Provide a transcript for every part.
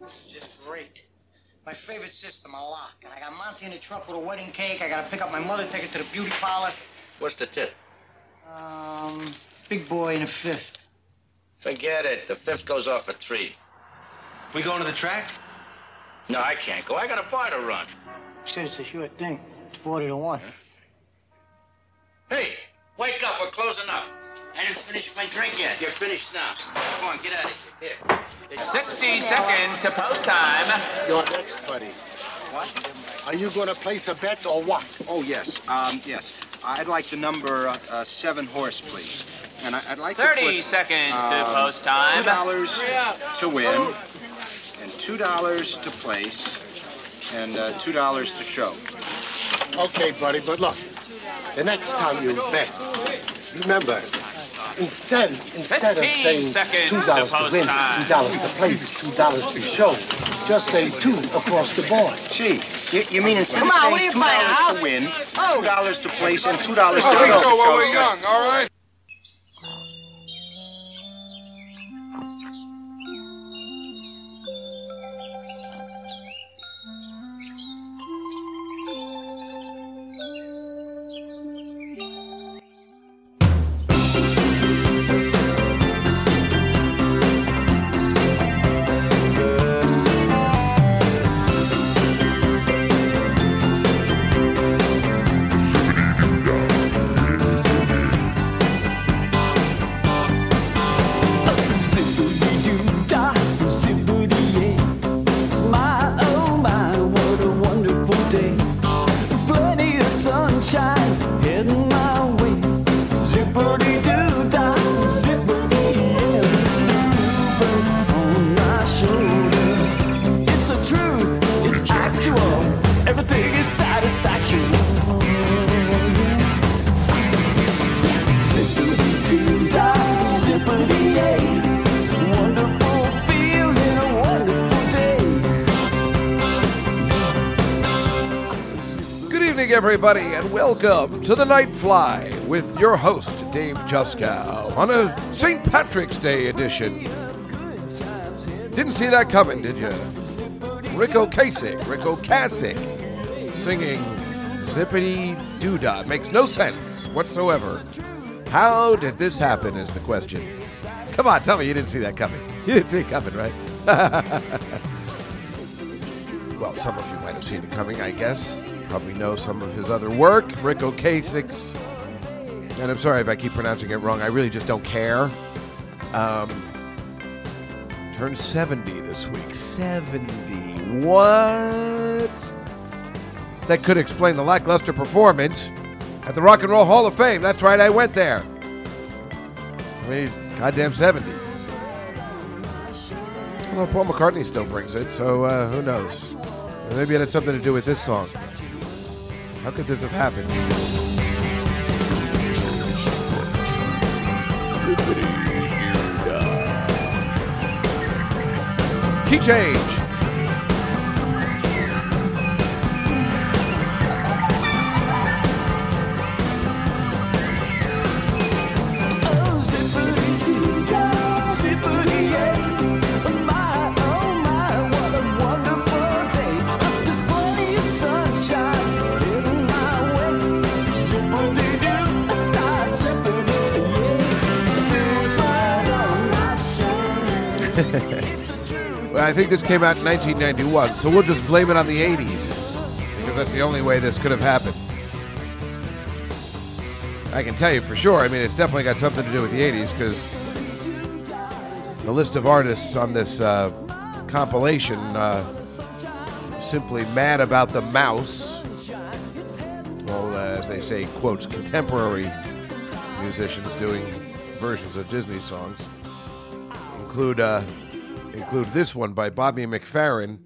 Just great. My favorite system, a lock. And I got Monty in the truck with a wedding cake. I gotta pick up my mother, take her to the beauty parlor. What's the tip? Um, big boy in a fifth. Forget it. The fifth goes off at three. We going to the track? No, I can't go. I got a bar to run. Said it's a sure thing. It's 40 to 1. Hey, wake up. We're closing up. I didn't finish my drink yet. You're finished now. Come on, get out of here. Here. Here. 60 seconds to post time. You're next, buddy. What? Are you going to place a bet or what? Oh, yes. Um, yes. I'd like the number uh, uh, seven horse, please. And I, would like 30 to put, seconds to um, post time. Two dollars to win, and two dollars to place, and uh, two dollars to show. Okay, buddy, but look, the next time you bet, remember, instead instead of saying two dollars to post win, time. two dollars to place, two dollars to show, just say two across the board. Gee, you, you mean instead Come of on, saying what are you two buying, a dollars to win, two dollars to place, and two dollars oh, to Oh, show? let's go while we're young, all right? Everybody, and welcome to the Night Fly with your host, Dave Juskow, on a St. Patrick's Day edition. Didn't see that coming, did you? Rico Kasich, Rico Kasich, singing Zippity Doodah. Makes no sense whatsoever. How did this happen is the question. Come on, tell me you didn't see that coming. You didn't see it coming, right? well, some of you might have seen it coming, I guess. Probably know some of his other work, Ric Ocasek. And I'm sorry if I keep pronouncing it wrong. I really just don't care. Um, turned 70 this week. 70. What? That could explain the lackluster performance at the Rock and Roll Hall of Fame. That's right, I went there. I mean, he's goddamn 70. Although Paul McCartney still brings it, so uh, who knows? Maybe it had something to do with this song. How could this have happened? Key change. I think this came out in 1991, so we'll just blame it on the 80s. Because that's the only way this could have happened. I can tell you for sure. I mean, it's definitely got something to do with the 80s because the list of artists on this uh, compilation uh, simply mad about the mouse. Well, uh, as they say, quotes, contemporary musicians doing versions of Disney songs include uh, include this one by Bobby McFerrin.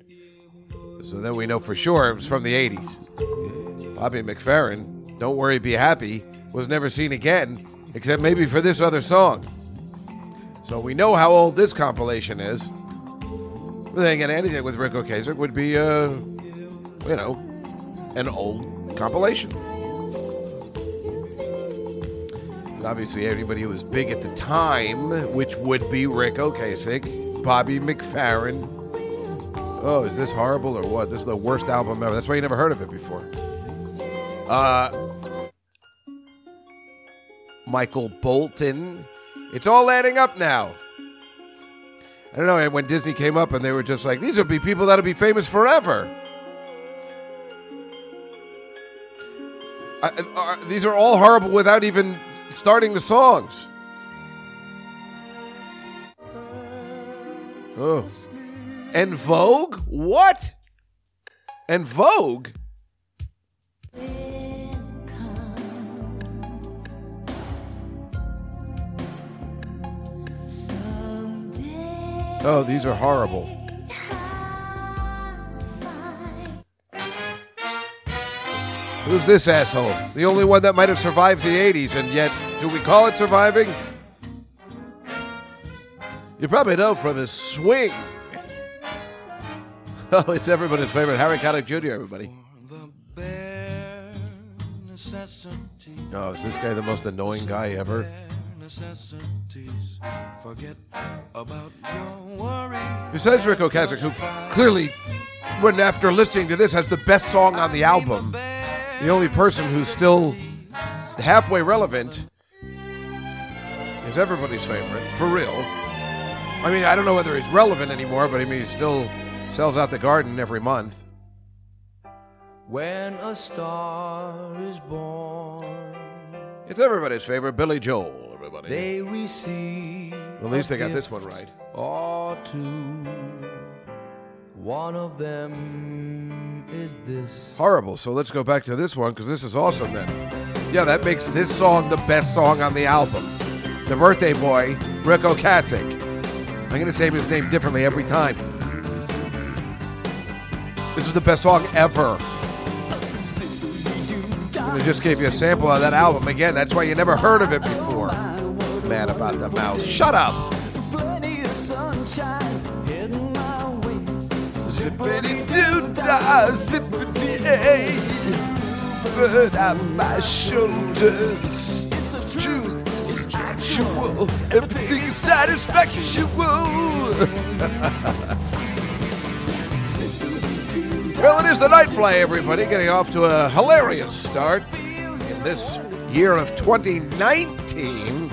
So then we know for sure it was from the 80s. Bobby McFerrin, Don't Worry, Be Happy, was never seen again, except maybe for this other song. So we know how old this compilation is. But then again, anything with Ric Ocasek would be, uh, you know, an old compilation. Obviously, everybody who was big at the time, which would be Ric Ocasek, Bobby McFerrin, Oh, is this horrible or what? This is the worst album ever. That's why you never heard of it before. Uh, Michael Bolton. It's all adding up now. I don't know. When Disney came up and they were just like, these will be people that'll be famous forever. I- are- these are all horrible without even starting the songs. Oh. En Vogue? What? En Vogue? Oh, these are horrible. Who's this asshole? The only one that might have survived the 80s, and yet, do we call it surviving? You probably know from his swing. Oh, it's everybody's favorite Harry Connick Jr., everybody. Oh, is this guy the most annoying guy ever? Besides Ric Ocasek, who clearly, when after listening to this, has the best song on the album, the only person who's still halfway relevant is everybody's favorite, for real. I mean, I don't know whether he's relevant anymore, but I mean, he still sells out the garden every month. When a star is born, It's everybody's favorite, Billy Joel, everybody. they receive. At least they got this one right. Or two. One of them is this. Horrible. So let's go back to this one because this is awesome then. Yeah, that makes this song the best song on the album. The birthday boy, Ric Ocasek. I'm going to say his name differently every time. This is the best song ever. And I just gave you a sample of that album. Again, that's why you never heard of it before. Mad about the mouse. Shut up. Zippity doo dah, zippity my shoulders. A Truth is actual. Everything is satisfactual. well, it is the night fly, everybody, getting off to a hilarious start in this year of 2019.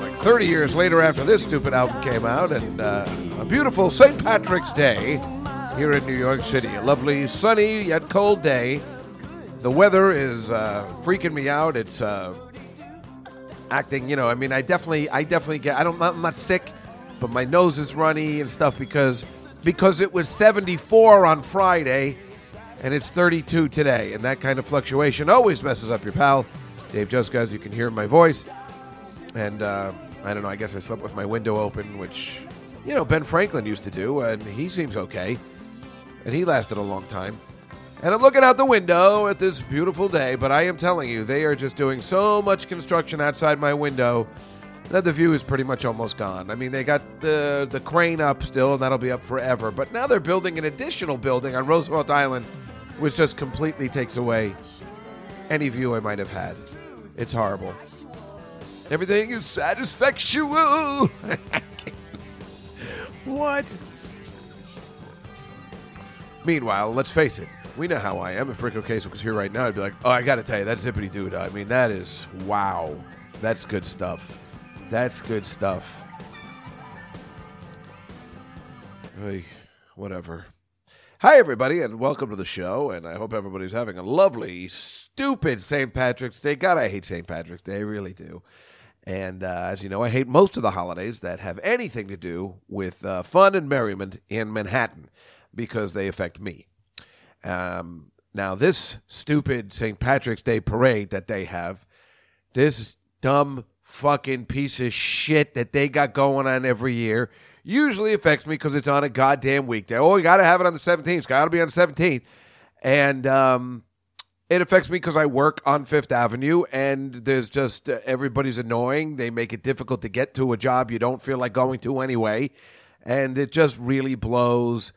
Like 30 years later, after this stupid album came out, and uh, a beautiful St. Patrick's Day here in New York City. A lovely, sunny yet cold day. The weather is uh, freaking me out. It's uh, acting, you know. I mean, I definitely, I definitely get. I don't. I'm not sick, but my nose is runny and stuff because because it was 74 on Friday, and it's 32 today, and that kind of fluctuation always messes up your pal. Dave Just guys, you can hear my voice, and uh, I don't know. I guess I slept with my window open, which you know Ben Franklin used to do, and he seems okay, and he lasted a long time. And I'm looking out the window at this beautiful day, but I am telling you, they are just doing so much construction outside my window that the view is pretty much almost gone. I mean, they got the the crane up still, and that'll be up forever. But now they're building an additional building on Roosevelt Island, which just completely takes away any view I might have had. It's horrible. Everything is satisfactual. what? Meanwhile, let's face it, we know how I am. If Ric Ocasek was here right now, I'd be like, oh, I got to tell you, that zippity doo I mean, that is, wow. That's good stuff. That's good stuff. Hey, whatever. Hi, everybody, and welcome to the show. And I hope everybody's having a lovely, stupid St. Patrick's Day. God, I hate St. Patrick's Day. I really do. And uh, as you know, I hate most of the holidays that have anything to do with uh, fun and merriment in Manhattan because they affect me. Um, now, this stupid St. Patrick's Day parade that they have, this dumb fucking piece of shit that they got going on every year, usually affects me because it's on a goddamn weekday. Oh, you got to have it on the 17th. It's got to be on the 17th. And um, it affects me because I work on Fifth Avenue, and there's just uh, everybody's annoying. They make it difficult to get to a job you don't feel like going to anyway, and it just really blows.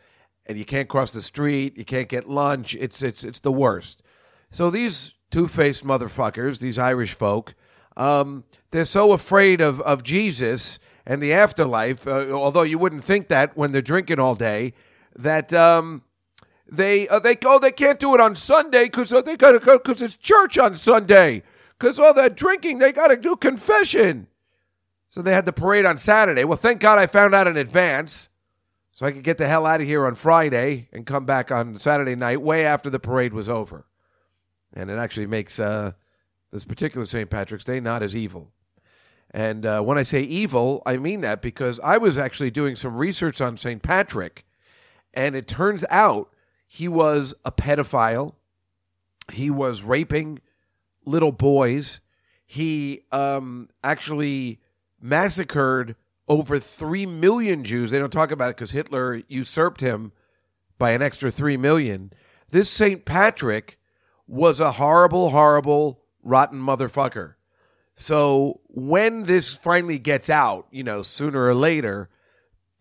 And you can't cross the street, you can't get lunch. It's it's it's the worst. So these two faced motherfuckers, these Irish folk, um, they're so afraid of of Jesus and the afterlife. Uh, although you wouldn't think that when they're drinking all day, that um, they uh, they oh they can't do it on Sunday because uh, they gotta go because it's church on Sunday because all that drinking they gotta do confession. So they had the parade on Saturday. Well, thank God I found out in advance so I could get the hell out of here on Friday and come back on Saturday night, way after the parade was over. And it actually makes uh, this particular St. Patrick's Day not as evil. And uh, when I say evil, I mean that because I was actually doing some research on St. Patrick, and it turns out he was a pedophile. He was raping little boys. He um, actually massacred over 3 million Jews. They don't talk about it because Hitler usurped him by an extra 3 million. This St. Patrick was a horrible, horrible, rotten motherfucker. So when this finally gets out, you know, sooner or later,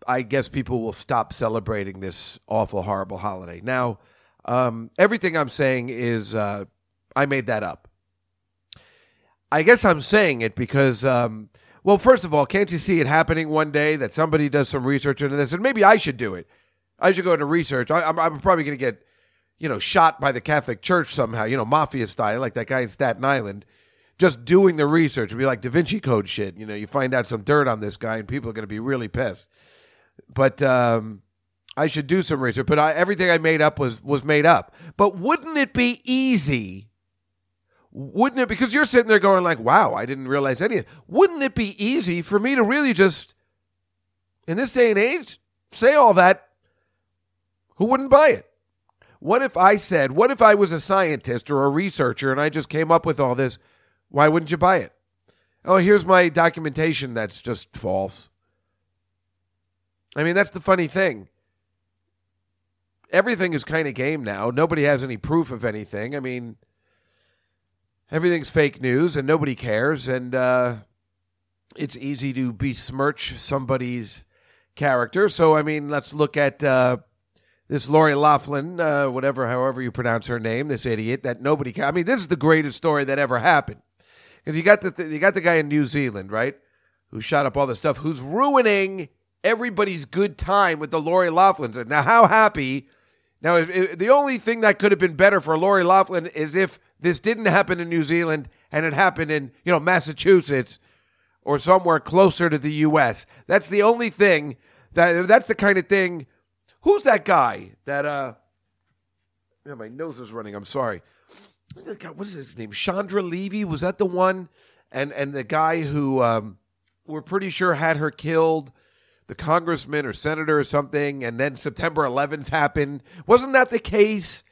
I guess people will stop celebrating this awful, horrible holiday. Now, um, everything I'm saying is uh, I made that up. I guess I'm saying it because, um, well, first of all, can't you see it happening one day that somebody does some research into this, and maybe I should do it. I should go into research. I, I'm, I'm probably going to get, you know, shot by the Catholic Church somehow, you know, mafia style, like that guy in Staten Island just doing the research would be like Da Vinci Code shit. You know, you find out some dirt on this guy, and people are going to be really pissed. But um, I should do some research. But I, everything I made up was was made up. But wouldn't it be easy? Wouldn't it? Because you're sitting there going like, "Wow, I didn't realize anything." Wouldn't it be easy for me to really just, in this day and age, say all that? Who wouldn't buy it? What if I said, what if I was a scientist or a researcher and I just came up with all this? Why wouldn't you buy it? Oh, here's my documentation that's just false. I mean, that's the funny thing. Everything is kind of game now. Nobody has any proof of anything. I mean, everything's fake news and nobody cares. And uh, it's easy to besmirch somebody's character. So, I mean, let's look at uh, this Lori Loughlin, uh, whatever, however you pronounce her name, this idiot that nobody. Ca- I mean, this is the greatest story that ever happened because you got the th- you got the guy in New Zealand, right, who shot up all the stuff, who's ruining everybody's good time with the Lori Loughlins. Now, how happy? Now, if, if- the only thing that could have been better for Lori Loughlin is if this didn't happen in New Zealand and it happened in you know Massachusetts or somewhere closer to the U.S. That's the only thing that that's the kind of thing. Who's that guy that uh? Yeah, my nose is running. I'm sorry. Who's that guy? What is his name? Chandra Levy was that the one? And and the guy who um, we're pretty sure had her killed, the congressman or senator or something. And then September 11th happened. Wasn't that the case?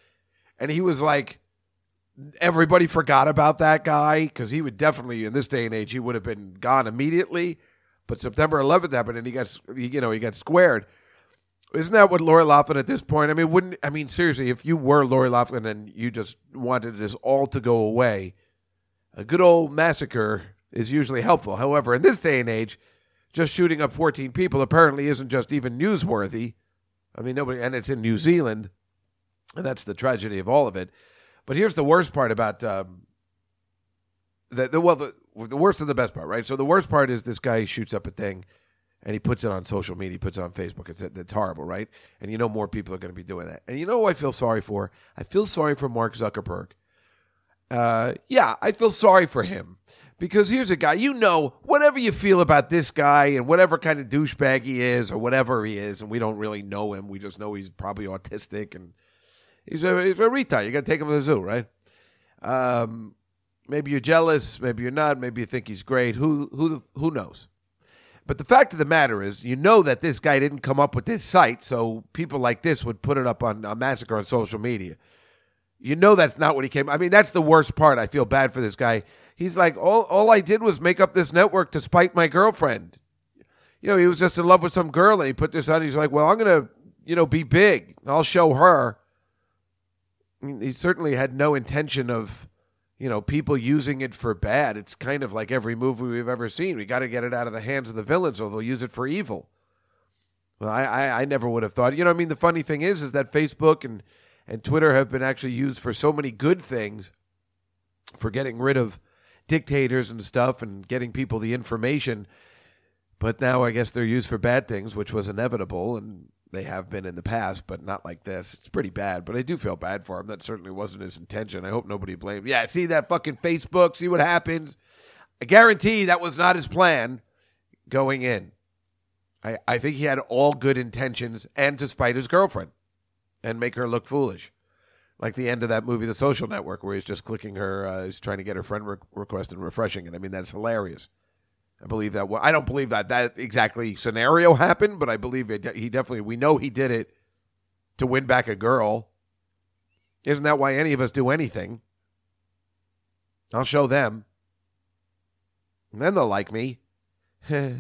And he was like, everybody forgot about that guy because he would definitely in this day and age he would have been gone immediately. But September 11th happened, and he got you know he got squared. Isn't that what Lori Loughlin at this point? I mean, wouldn't I mean seriously? If you were Lori Loughlin and you just wanted this all to go away, a good old massacre is usually helpful. However, in this day and age, just shooting up 14 people apparently isn't just even newsworthy. I mean, nobody, and it's in New Zealand, and that's the tragedy of all of it. But here's the worst part about um, the, the well, the, the worst and the best part, right? So the worst part is this guy shoots up a thing, and he puts it on social media, he puts it on Facebook. It's it's horrible, right? And you know more people are going to be doing that. And you know who I feel sorry for? I feel sorry for Mark Zuckerberg. Uh, yeah, I feel sorry for him because here's a guy. You know, whatever you feel about this guy and whatever kind of douchebag he is or whatever he is, and we don't really know him. We just know he's probably autistic and he's a he's a retard. You got to take him to the zoo, right? Um, maybe you're jealous, maybe you're not, maybe you think he's great. Who who who knows? But the fact of the matter is, you know that this guy didn't come up with this site, so people like this would put it up on a massacre on social media. You know that's not what he came. I mean, that's the worst part. I feel bad for this guy. He's like, all all I did was make up this network to spite my girlfriend. You know, he was just in love with some girl, and he put this on. He's like, well, I'm gonna, you know, be big. I'll show her. He certainly had no intention of, you know, people using it for bad. It's kind of like every movie we've ever seen. We got to get it out of the hands of the villains, or they'll use it for evil. Well, I, I, I never would have thought. You know, I mean, the funny thing is, is that Facebook and and Twitter have been actually used for so many good things, for getting rid of dictators and stuff, and getting people the information. But now I guess they're used for bad things, which was inevitable. And They have been in the past, but not like this. It's pretty bad, but I do feel bad for him. That certainly wasn't his intention. I hope nobody blames. Yeah, see that fucking Facebook, see what happens. I guarantee that was not his plan going in. I, I think he had all good intentions and to spite his girlfriend and make her look foolish. Like the end of that movie, The Social Network, where he's just clicking her, uh, he's trying to get her friend re- request and refreshing it. I mean, that's hilarious. I believe that. I don't believe that that exactly scenario happened, but I believe it. He definitely. We know he did it to win back a girl. Isn't that why any of us do anything? I'll show them, and then they'll like me. but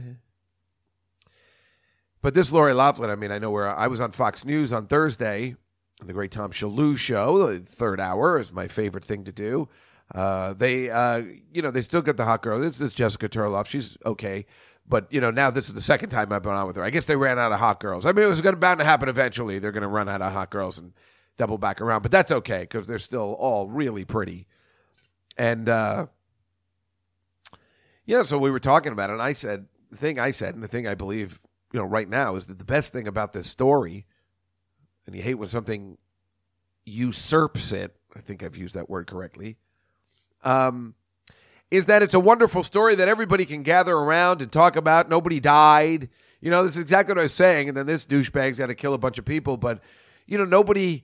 this Lori Loughlin, I mean, I know where I was on Fox News on Thursday, the great Tom Shillue show. The third hour is my favorite thing to do. Uh, they, uh, you know, they still get the hot girl. This is Jessica Tarlov. She's okay. But, you know, now this is the second time I've been on with her. I guess they ran out of hot girls. I mean, it was going to bound to happen eventually. They're going to run out of hot girls and double back around. But that's okay because they're still all really pretty. And, uh, yeah, so we were talking about it. And I said, the thing I said, and the thing I believe, you know, right now is that the best thing about this story, and you hate when something usurps it, I think I've used that word correctly um, is that it's a wonderful story that everybody can gather around and talk about. Nobody died. You know, this is exactly what I was saying. And then this douchebag's got to kill a bunch of people, but you know, nobody,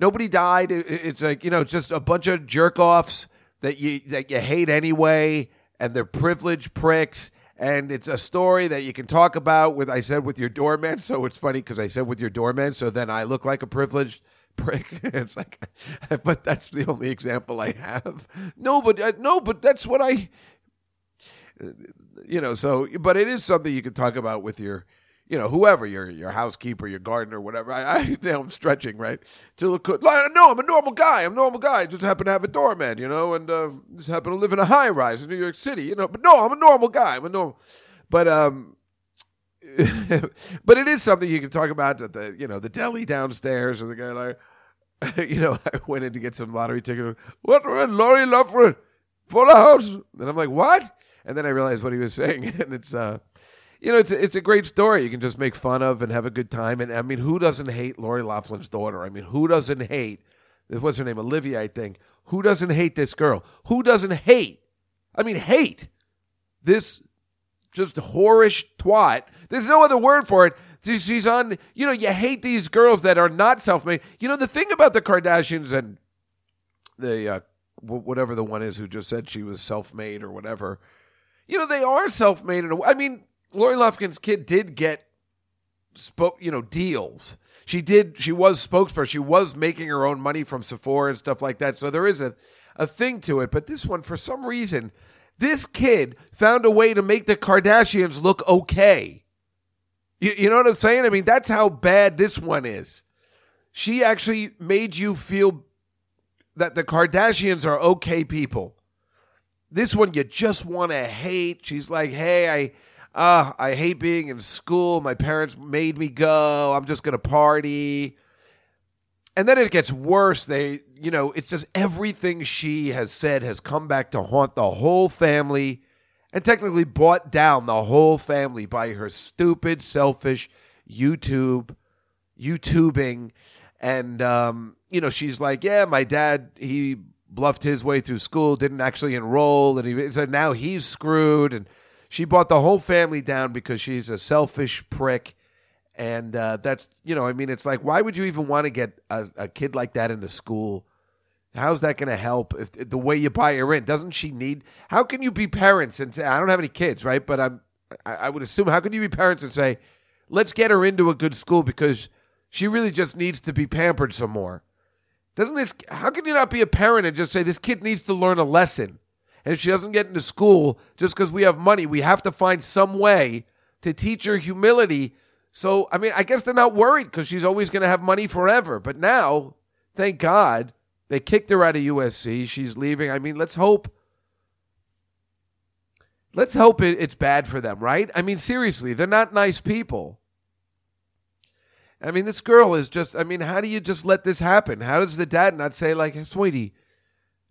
nobody died. It's like you know, just a bunch of jerk offs that you that you hate anyway, and they're privileged pricks. And it's a story that you can talk about with I said with your doorman. So it's funny because I said with your doorman. So then I look like a privileged prick. it's like, but that's the only example I have. No, but uh, no, but that's what I, you know. So, but it is something you can talk about with your, you know, whoever your your housekeeper, your gardener, whatever. I, I know, I'm stretching right to look good. No, I'm a normal guy. I'm a normal guy. I just happen to have a doorman, you know, and uh, just happen to live in a high rise in New York City, you know. But no, I'm a normal guy. I'm a normal, but um but it is something you can talk about at the you know the deli downstairs or the guy like you know I went in to get some lottery tickets. What Lori Loughlin for the house? And I'm like, what? And then I realized what he was saying, and it's uh, you know, it's a, it's a great story. You can just make fun of and have a good time. And I mean, who doesn't hate Lori Loughlin's daughter? I mean, who doesn't hate? What's her name? Olivia, I think. Who doesn't hate this girl? Who doesn't hate? I mean, hate this just whorish twat. There's no other word for it. She's on, you know, you hate these girls that are not self made. You know, the thing about the Kardashians and the, uh, whatever the one is who just said she was self made or whatever, you know, they are self made. in I mean, Lori Loughlin's kid did get, spoke, you know, deals. She did, she was spokesperson. She was making her own money from Sephora and stuff like that. So there is a, a thing to it. But this one, for some reason, this kid found a way to make the Kardashians look okay. You, you know what I'm saying? I mean, that's how bad this one is. She actually made you feel that the Kardashians are okay people. This one you just want to hate. She's like, "Hey, I uh, I hate being in school. My parents made me go. I'm just going to party." And then it gets worse. They, you know, it's just everything she has said has come back to haunt the whole family and technically brought down the whole family by her stupid, selfish YouTube, YouTubing. And, um, you know, she's like, yeah, my dad, he bluffed his way through school, didn't actually enroll. And he said now he's screwed. And she brought the whole family down because she's a selfish prick and uh, that's you know i mean it's like why would you even want to get a, a kid like that into school how's that going to help if the way you buy her in? Doesn't she need how can you be parents and say i don't have any kids right? But i'm i, I would assume how can you be parents and say let's get her into a good school because she really just needs to be pampered some more? Doesn't this how can you not be a parent and just say this kid needs to learn a lesson? And if she doesn't get into school just because we have money. We have to find some way to teach her humility. So, I mean, I guess they're not worried because she's always going to have money forever. But now, thank God, they kicked her out of USC. She's leaving. I mean, let's hope. Let's hope it, it's bad for them, right? I mean, seriously, they're not nice people. I mean, this girl is just, I mean, how do you just let this happen? How does the dad not say, like, sweetie,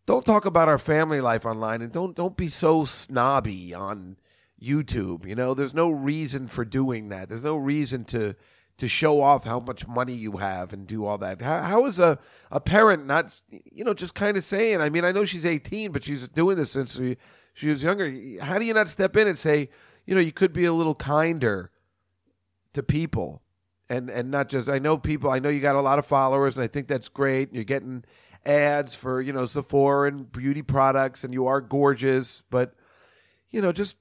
don't talk about our family life online and don't don't be so snobby on YouTube. You know, there's no reason for doing that. There's no reason to to show off how much money you have and do all that. How, how is a, a parent not, you know, just kind of saying, I mean, I know she's 18, but she's doing this since she, she was younger. How do you not step in and say, you know, you could be a little kinder to people and, and not just, I know people, I know you got a lot of followers and I think that's great. You're getting ads for, you know, Sephora and beauty products and you are gorgeous, but, you know, just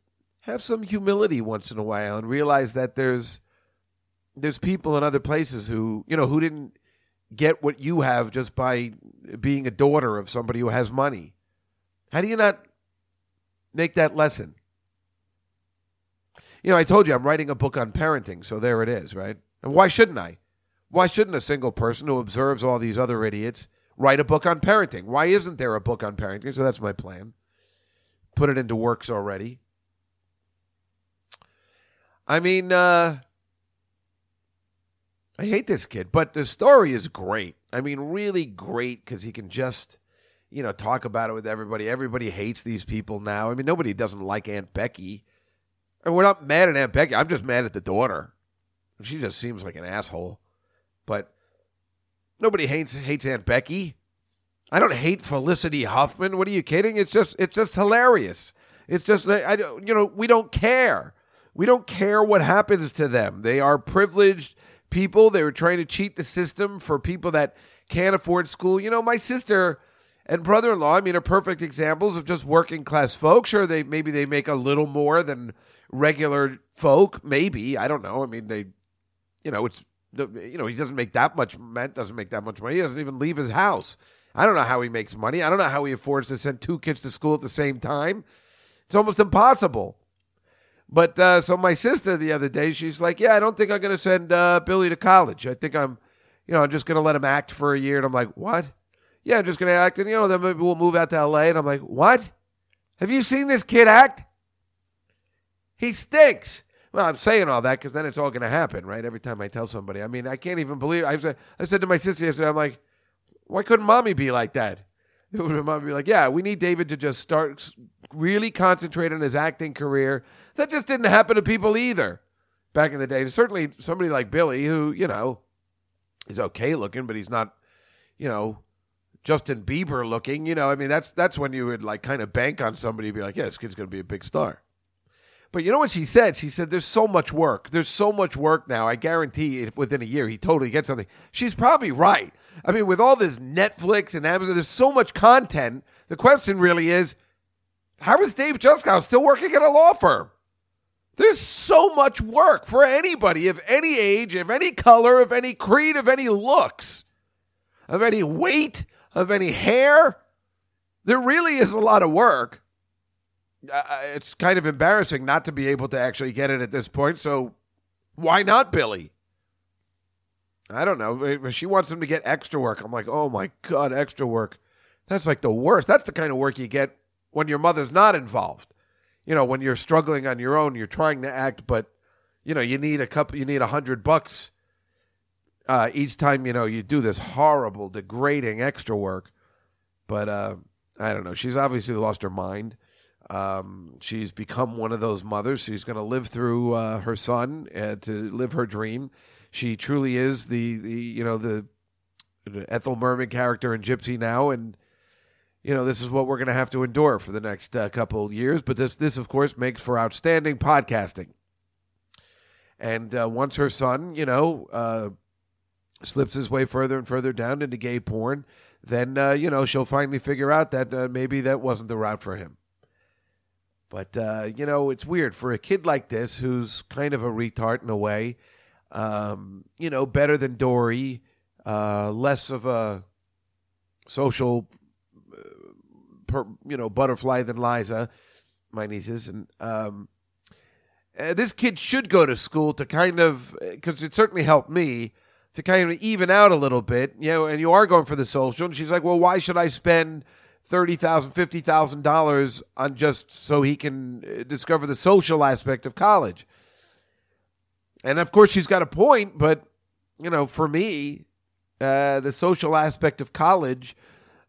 have some humility once in a while and realize that there's, there's people in other places who you know who didn't get what you have just by being a daughter of somebody who has money. How do you not make that lesson? You know, I told you I'm writing a book on parenting, so there it is, right? And why shouldn't I? Why shouldn't a single person who observes all these other idiots write a book on parenting? Why isn't there a book on parenting? So that's my plan. Put it into works already. I mean, uh, I hate this kid, but the story is great. I mean, really great because he can just, you know, talk about it with everybody. Everybody hates these people now. I mean, nobody doesn't like Aunt Becky. And we're not mad at Aunt Becky. I'm just mad at the daughter. She just seems like an asshole. But nobody hates hates Aunt Becky. I don't hate Felicity Huffman. What are you kidding? It's just it's just hilarious. It's just I you know we don't care. We don't care what happens to them. They are privileged people. They were trying to cheat the system for people that can't afford school. You know, my sister and brother-in-law, I mean, are perfect examples of just working class folks. Sure, they maybe they make a little more than regular folk. Maybe I don't know. I mean, they, you know, it's you know he doesn't make that much. Matt doesn't make that much money. He doesn't even leave his house. I don't know how he makes money. I don't know how he affords to send two kids to school at the same time. It's almost impossible. But uh, so my sister the other day, she's like, "Yeah, I don't think I'm going to send uh, Billy to college. I think I'm, you know, I'm just going to let him act for a year." And I'm like, "What?" Yeah, I'm just going to act, and you know, then maybe we'll move out to L.A. And I'm like, "What? Have you seen this kid act? He stinks." Well, I'm saying all that because then it's all going to happen, right? Every time I tell somebody, I mean, I can't even believe. I said, I said to my sister yesterday, I'm like, "Why couldn't mommy be like that?" It would be like, "Yeah, we need David to just start really concentrate on his acting career." That just didn't happen to people either back in the day. Certainly, somebody like Billy, who you know is okay looking, but he's not, you know, Justin Bieber looking. You know, I mean, that's that's when you would like kind of bank on somebody, be like, "Yeah, this kid's going to be a big star." But you know what she said? She said, "There's so much work. There's so much work now. I guarantee, if within a year, he totally gets something." She's probably right. I mean, with all this Netflix and Amazon, there's so much content. The question really is, how is Dave Juskow still working at a law firm? There's so much work for anybody of any age, of any color, of any creed, of any looks, of any weight, of any hair. There really is a lot of work. Uh, it's kind of embarrassing not to be able to actually get it at this point. So why not Billy? I don't know. She wants him to get extra work. I'm like, oh my God, extra work. That's like the worst. That's the kind of work you get when your mother's not involved. You know, when you're struggling on your own, you're trying to act, but you know, you need a couple, you need a hundred bucks uh, each time. You know, you do this horrible, degrading extra work. But uh, I don't know. She's obviously lost her mind. Um, she's become one of those mothers. She's going to live through uh, her son uh, to live her dream. She truly is the, the you know the, the Ethel Merman character in Gypsy now, and you know this is what we're going to have to endure for the next uh, couple years. But this this of course makes for outstanding podcasting. And uh, once her son, you know, uh, slips his way further and further down into gay porn, then uh, you know she'll finally figure out that uh, maybe that wasn't the route for him. But uh, you know, it's weird for a kid like this, who's kind of a retard in a way. Um, you know, better than Dory, less of a social, per, you know, butterfly than Liza, my nieces, and um, uh, this kid should go to school to kind of because it certainly helped me to kind of even out a little bit, you know. And you are going for the social, and she's like, "Well, why should I spend?" thirty thousand, fifty thousand dollars on just so he can uh, discover the social aspect of college. And of course, she's got a point, but you know, for me, uh, the social aspect of college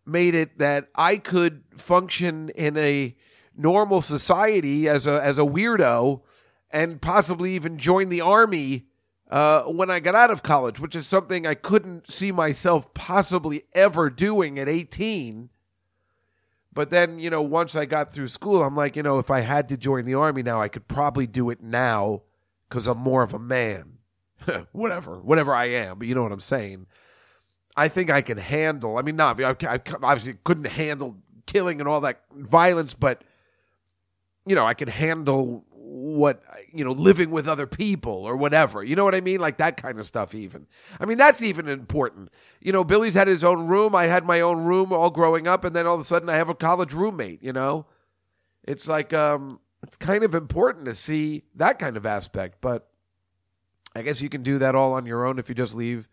made it that I could function in a normal society as a as a weirdo, and possibly even join the army uh, when I got out of college, which is something I couldn't see myself possibly ever doing at 18. But then, you know, once I got through school, I'm like, you know, if I had to join the army now, I could probably do it now because I'm more of a man. whatever, whatever I am, but you know what I'm saying. I think I can handle. I mean, not I, I obviously couldn't handle killing and all that violence, but you know, I can handle what you know living with other people or whatever. You know what i mean? Like that kind of stuff even. I mean that's even important. You know billy's had his own room. I had my own room all growing up and then all of a sudden i have a college roommate you know? It's like um it's kind of important to see that kind of aspect but i guess you can do that all on your own if you just leave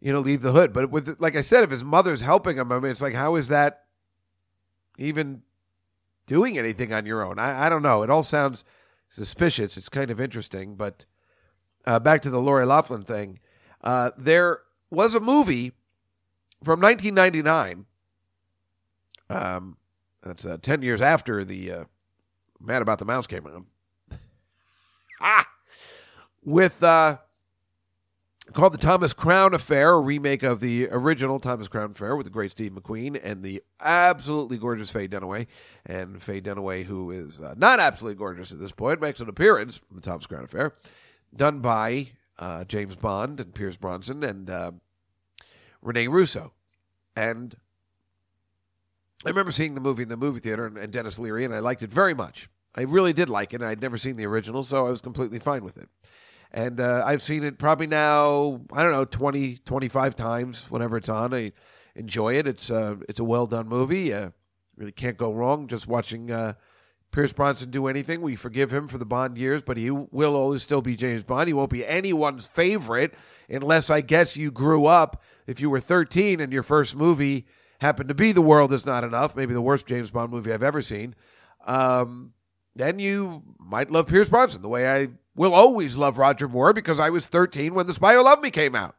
you know leave the hood but with like i said if his mother's helping him i mean it's like how is that even doing anything on your own i, I don't know it all sounds suspicious. It's kind of interesting. But uh, back to the Lori Loughlin thing. Uh, there was a movie from 1999. Um, that's uh, 10 years after the uh, Mad About the Mouse came out. ah! With uh, called the Thomas Crown Affair, a remake of the original Thomas Crown Affair with the great Steve McQueen and the absolutely gorgeous Faye Dunaway. And Faye Dunaway, who is uh, not absolutely gorgeous at this point, makes an appearance in the Thomas Crown Affair, done by uh, James Bond and Pierce Brosnan and uh, Rene Russo. And I remember seeing the movie in the movie theater and, and Denis Leary, and I liked it very much. I really did like it, and I'd never seen the original, so I was completely fine with it and uh, I've seen it probably now I don't know 20 25 times whenever it's on. I enjoy it. It's uh, it's a well done movie. Uh, really can't go wrong. Just watching uh, Pierce Brosnan do anything we forgive him for the Bond years but he will always still be James Bond. He won't be anyone's favorite unless I guess you grew up if you were 13 and your first movie happened to be The World Is Not Enough maybe the worst James Bond movie I've ever seen um, then you might love Pierce Brosnan the way I will always love Roger Moore because I was 13 when The Spy Who Loved Me came out.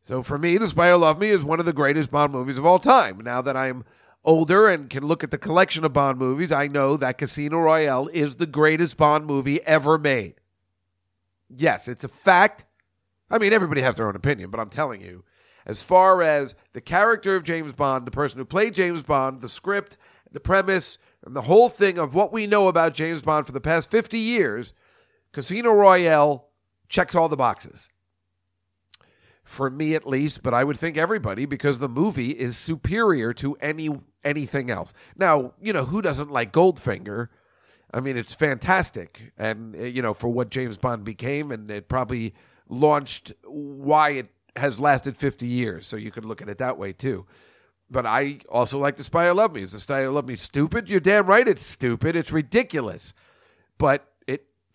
So for me, The Spy Who Loved Me is one of the greatest Bond movies of all time. Now that I'm older and can look at the collection of Bond movies, I know that Casino Royale is the greatest Bond movie ever made. Yes, it's a fact. I mean, everybody has their own opinion, but I'm telling you, as far as the character of James Bond, the person who played James Bond, the script, the premise, and the whole thing of what we know about James Bond for the past 50 years, Casino Royale checks all the boxes. For me at least, but I would think everybody because the movie is superior to any anything else. Now, you know, who doesn't like Goldfinger? I mean, it's fantastic. And uh, you know, for what James Bond became and it probably launched why it has lasted 50 years. So you could look at it that way too. But I also like The Spy Who Loved Me. Is The Spy Who Loved Me stupid? You're damn right it's stupid. It's ridiculous. But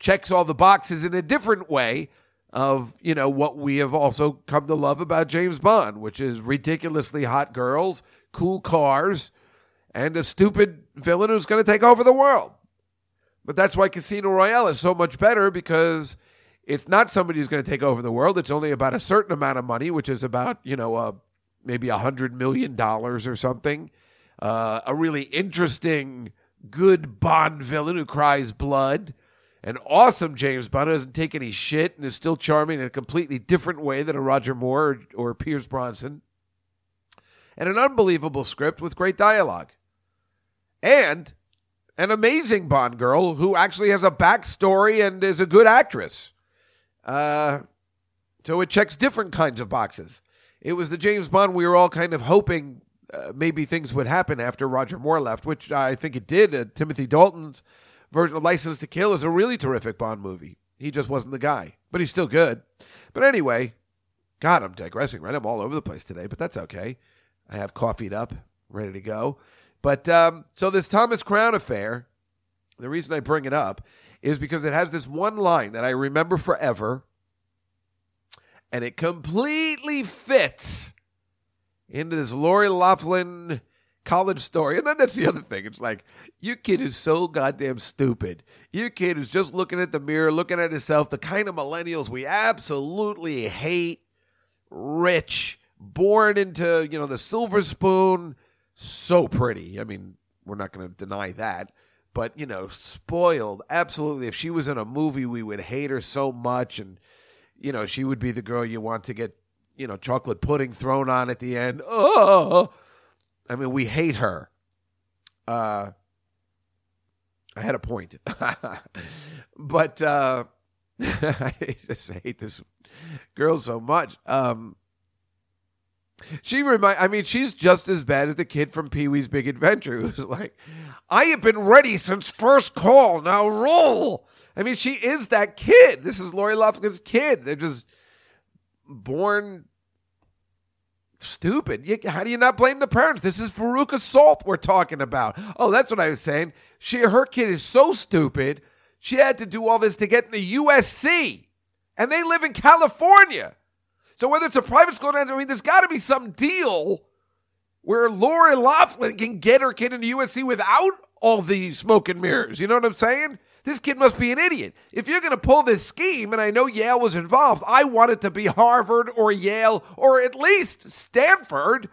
checks all the boxes in a different way of you know what we have also come to love about James Bond, which is ridiculously hot girls, cool cars, and a stupid villain who's going to take over the world. But that's why Casino Royale is so much better because it's not somebody who's going to take over the world. It's only about a certain amount of money, which is about you know uh, maybe a hundred million dollars or something. Uh, a really interesting, good Bond villain who cries blood an awesome James Bond who doesn't take any shit and is still charming in a completely different way than a Roger Moore or, or Pierce Brosnan. And an unbelievable script with great dialogue. And an amazing Bond girl who actually has a backstory and is a good actress. Uh, so it checks different kinds of boxes. It was the James Bond we were all kind of hoping uh, maybe things would happen after Roger Moore left, which I think it did. Uh, Timothy Dalton's License to Kill is a really terrific Bond movie. He just wasn't the guy, but he's still good. But anyway, God, I'm digressing, right? I'm all over the place today, but that's okay. I have coffeeed up, ready to go. But um, so this Thomas Crown affair, the reason I bring it up is because it has this one line that I remember forever, and it completely fits into this Lori Loughlin college story. And then that's the other thing. It's like, your kid is so goddamn stupid. Your kid is just looking at the mirror, looking at himself, the kind of millennials we absolutely hate, rich, born into, you know, the silver spoon, so pretty. I mean, we're not going to deny that. But, you know, spoiled. Absolutely. If she was in a movie, we would hate her so much. And, you know, she would be the girl you want to get, you know, chocolate pudding thrown on at the end. Oh, I mean, we hate her. Uh, I had a point, but uh, I just hate this girl so much. Um, she remind. I mean, she's just as bad as the kid from Pee Wee's Big Adventure, who's like, "I have been ready since first call. Now roll." I mean, she is that kid. This is Lori Loughlin's kid. They're just born stupid. You, how do you not blame the parents? This is Veruca Salt we're talking about. Oh, that's what I was saying. She, her kid is so stupid. She had to do all this to get in the USC, and they live in California. So whether it's a private school, I mean, there's got to be some deal where Lori Loughlin can get her kid into USC without all the smoke and mirrors. You know what I'm saying? This kid must be an idiot. If you're going to pull this scheme, and I know Yale was involved, I want it to be Harvard or Yale or at least Stanford.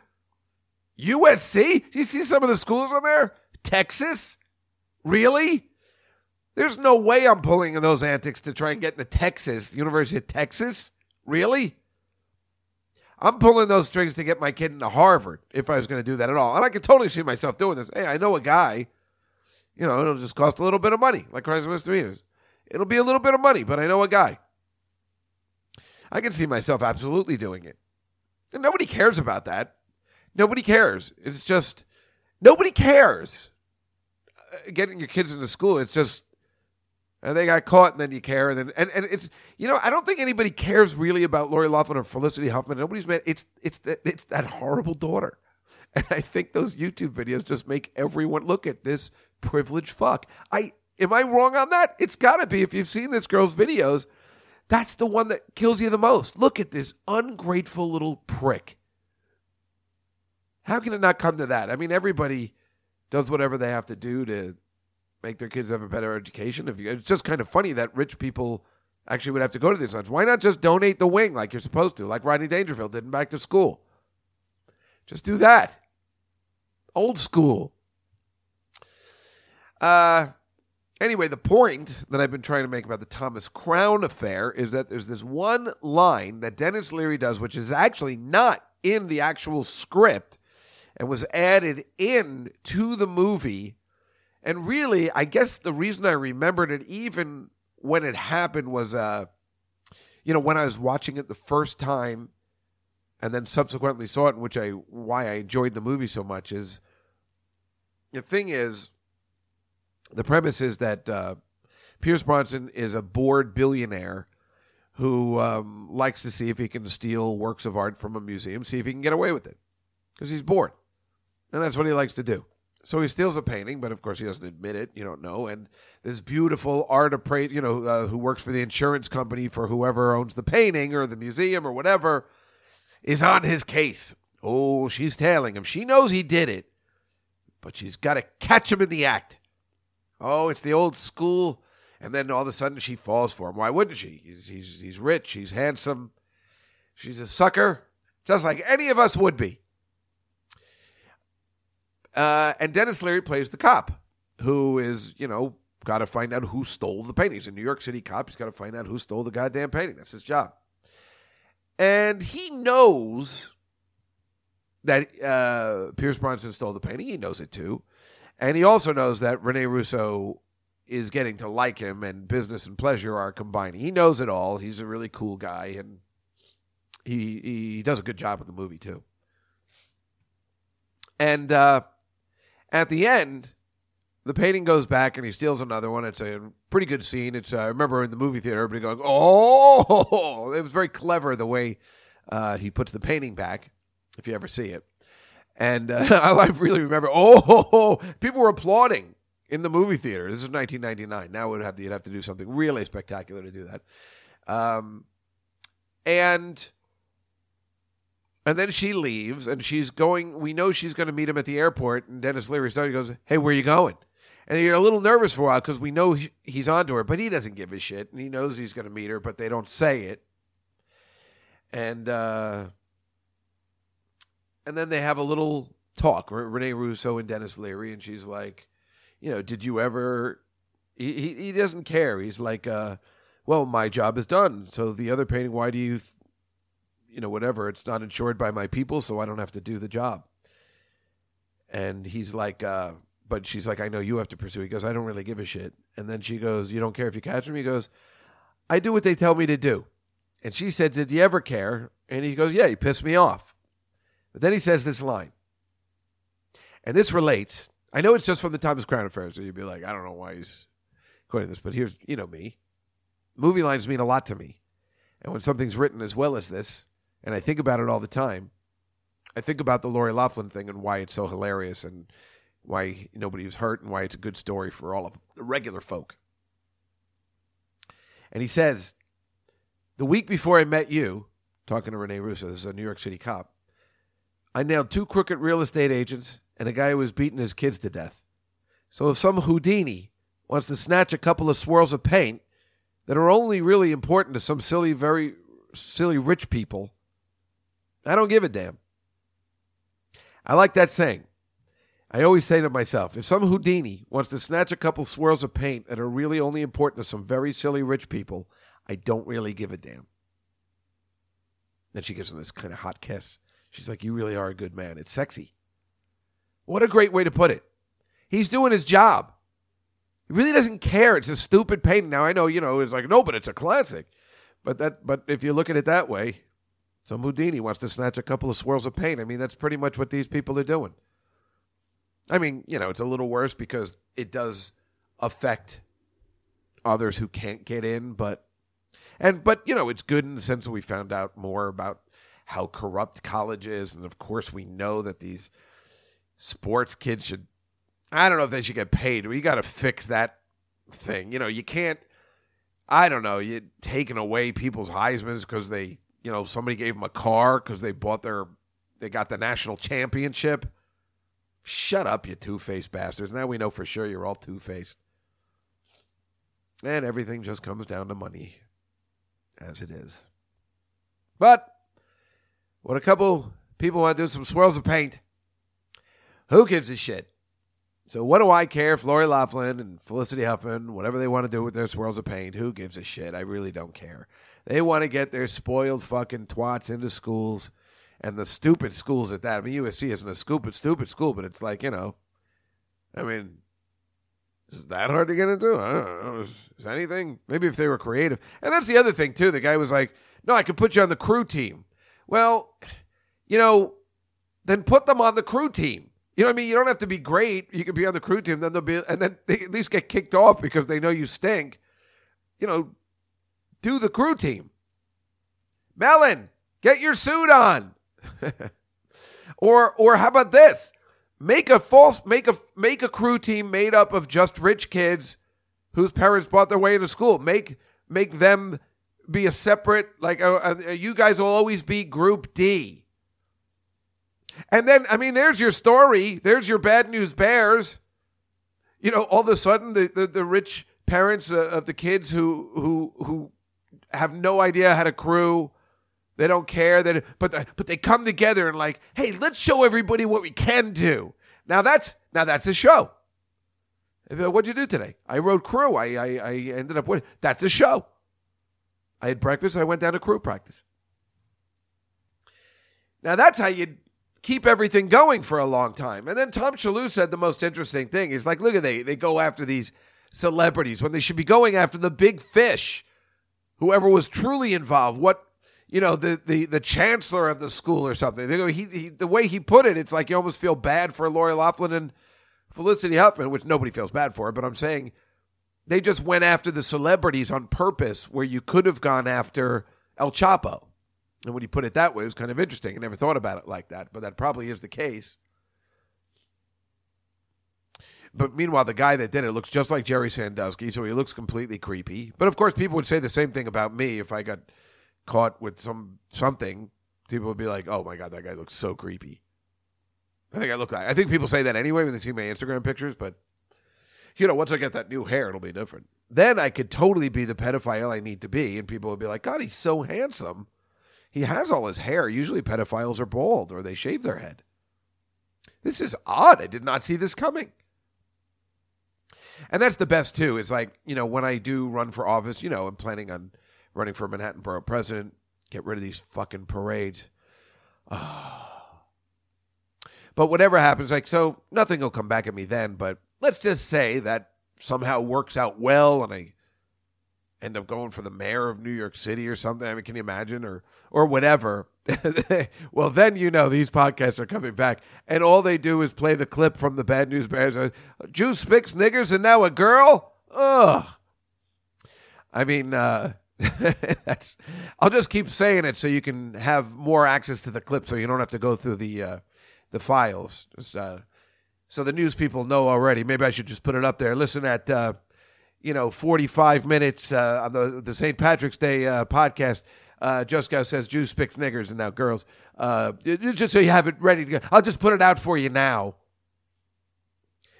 USC? You see some of the schools on there? Texas? Really? There's no way I'm pulling in those antics to try and get into Texas, University of Texas. Really? I'm pulling those strings to get my kid into Harvard if I was going to do that at all. And I can totally see myself doing this. Hey, I know a guy you know, it'll just cost a little bit of money, like Christ misdemeanors. It'll be a little bit of money, but I know a guy. I can see myself absolutely doing it. And nobody cares about that. Nobody cares. It's just nobody cares. Uh, getting your kids into school, it's just and they got caught, and then you care, and then and, and it's you know I don't think anybody cares really about Lori Loughlin or Felicity Huffman. Nobody's mad. It's it's that it's that horrible daughter, and I think those YouTube videos just make everyone look at this privileged fuck. I am I wrong on that? It's got to be if you've seen this girl's videos. That's the one that kills you the most. Look at this ungrateful little prick. How can it not come to that? I mean, everybody does whatever they have to do to make their kids have a better education. If you, it's just kind of funny that rich people actually would have to go to these ones. Why not just donate the wing like you're supposed to, like Rodney Dangerfield did in Back to School? Just do that. Old school. Uh, anyway, the point that I've been trying to make about the Thomas Crown affair is that there's this one line that Denis Leary does, which is actually not in the actual script and was added in to the movie. And really, I guess the reason I remembered it even when it happened was, uh, you know, when I was watching it the first time and then subsequently saw it, which I why I enjoyed the movie so much is the thing is the premise is that uh, Pierce Brosnan is a bored billionaire who um, likes to see if he can steal works of art from a museum, see if he can get away with it, because he's bored, and that's what he likes to do. So he steals a painting, but of course he doesn't admit it. You don't know. And this beautiful art appraiser, you know, uh, who works for the insurance company for whoever owns the painting or the museum or whatever, is on his case. Oh, she's tailing him. She knows he did it, but she's got to catch him in the act. Oh, it's the old school. And then all of a sudden she falls for him. Why wouldn't she? He's, he's, he's rich. He's handsome. She's a sucker, just like any of us would be. Uh, and Denis Leary plays the cop who is, you know, got to find out who stole the painting. He's a New York City cop. He's got to find out who stole the goddamn painting. That's his job. And he knows that uh, Pierce Brosnan stole the painting. He knows it too. And he also knows that Rene Russo is getting to like him and business and pleasure are combining. He knows it all. He's a really cool guy and he he does a good job with the movie too. And uh, at the end, the painting goes back and he steals another one. It's a pretty good scene. It's uh, I remember in the movie theater everybody going, "Oh!" It was very clever the way uh, he puts the painting back. If you ever see it, and uh, I really remember, oh, people were applauding in the movie theater. This is 1999. Now would have to, you'd have to do something really spectacular to do that. Um, and and then she leaves, and she's going. We know she's going to meet him at the airport. And Denis Leary started goes, "Hey, where are you going?" And you're a little nervous for a while because we know he, he's onto her, but he doesn't give a shit, and he knows he's going to meet her, but they don't say it. And uh, and then they have a little talk, Rene Russo and Denis Leary, and she's like, you know, did you ever? He he, he doesn't care. He's like, uh, well, my job is done. So the other painting, why do you, th- you know, whatever, it's not insured by my people, so I don't have to do the job. And he's like, uh, but she's like, I know you have to pursue. He goes, I don't really give a shit. And then she goes, You don't care if you catch him? He goes, I do what they tell me to do. And she said, Did you ever care? And he goes, Yeah, he pissed me off. But then he says this line. And this relates. I know it's just from the Thomas Crown Affair, so you'd be like, I don't know why he's quoting this, but here's, you know me. Movie lines mean a lot to me. And when something's written as well as this, and I think about it all the time, I think about the Lori Loughlin thing and why it's so hilarious and why nobody was hurt and why it's a good story for all of the regular folk. And he says, The week before I met you, talking to Rene Russo, this is a New York City cop, I nailed two crooked real estate agents and a guy who was beating his kids to death. So if some Houdini wants to snatch a couple of swirls of paint that are only really important to some silly, very silly rich people, I don't give a damn. I like that saying. I always say to myself, if some Houdini wants to snatch a couple swirls of paint that are really only important to some very silly rich people, I don't really give a damn. Then she gives him this kind of hot kiss. She's like, You really are a good man. It's sexy. What a great way to put it. He's doing his job. He really doesn't care. It's a stupid painting. Now I know, you know, it's like, no, but it's a classic. But that but if you look at it that way, so Houdini wants to snatch a couple of swirls of paint. I mean, that's pretty much what these people are doing. I mean, you know, it's a little worse because it does affect others who can't get in, but and but you know, it's good in the sense that we found out more about how corrupt college is, and of course, we know that these sports kids should. I don't know if they should get paid. We got to fix that thing. You know, you can't. I don't know. You taking away people's Heisman's because they, you know, somebody gave them a car because they bought their, they got the national championship. Shut up, you two faced bastards. Now we know for sure you're all two faced. And everything just comes down to money, as it is. But when a couple people want to do some swirls of paint, who gives a shit? So what do I care if Lori Loughlin and Felicity Huffman, whatever they want to do with their swirls of paint, who gives a shit? I really don't care. They want to get their spoiled fucking twats into schools and the stupid schools at that. I mean, USC isn't a stupid, stupid school, but it's like, you know, I mean, is that hard to get into? I don't know. Is, is anything? Maybe if they were creative. And that's the other thing, too. The guy was like, no, I could put you on the crew team. Well, you know, then put them on the crew team. You know what I mean? You don't have to be great. You can be on the crew team, then they'll be, and then they at least get kicked off because they know you stink. You know, do the crew team. Melon, get your suit on. or, or how about this? Make a false, make a make a crew team made up of just rich kids whose parents bought their way into school. Make make them be a separate, like uh, uh, you guys will always be Group D. And then, I mean, there's your story. There's your bad news bears. You know, all of a sudden, the, the, the rich parents uh, of the kids who who who have no idea how to crew, they don't care. That but the, but they come together and like, hey, let's show everybody what we can do. Now that's now that's a show. What'd you do today? I rode crew. I I, I ended up with that's a show. I had breakfast. I went down to crew practice. Now that's how you keep everything going for a long time. And then Tom Shillue said the most interesting thing. He's like, look at they they go after these celebrities when they should be going after the big fish, whoever was truly involved. What you know, the the the chancellor of the school or something. They go, he, he the way he put it, it's like you almost feel bad for Lori Loughlin and Felicity Huffman, which nobody feels bad for. But I'm saying they just went after the celebrities on purpose, where you could have gone after El Chapo. And when you put it that way, it was kind of interesting. I never thought about it like that, but that probably is the case. But meanwhile, the guy that did it looks just like Jerry Sandusky, so he looks completely creepy. But of course, people would say the same thing about me if I got caught with some something. People would be like, "Oh my god, that guy looks so creepy." I think I look like. I think people say that anyway when they see my Instagram pictures, but you know, once I get that new hair, it'll be different. Then I could totally be the pedophile I need to be, and people would be like, "God, he's so handsome." He has all his hair. Usually, pedophiles are bald or they shave their head. This is odd. I did not see this coming. And that's the best too. It's like you know when I do run for office, you know I'm planning on running for Manhattan Borough President. Get rid of these fucking parades. Ah. But whatever happens, like so, nothing will come back at me then. But let's just say that somehow works out well, and I end up going for the mayor of New York City or something. I mean, can you imagine, or or whatever? well, then you know these podcasts are coming back, and all they do is play the clip from the Bad News Bears. Uh, Juice picks niggers, and now a girl. Ugh. I mean, uh, that's. I'll just keep saying it so you can have more access to the clip, so you don't have to go through the uh, the files. Just, uh, so the news people know already. Maybe I should just put it up there. Listen at uh, you know forty five minutes uh, on the the St. Patrick's Day uh, podcast. Uh, Juskow says Jews picks niggers and now girls. Uh, just so you have it ready to go. I'll just put it out for you now.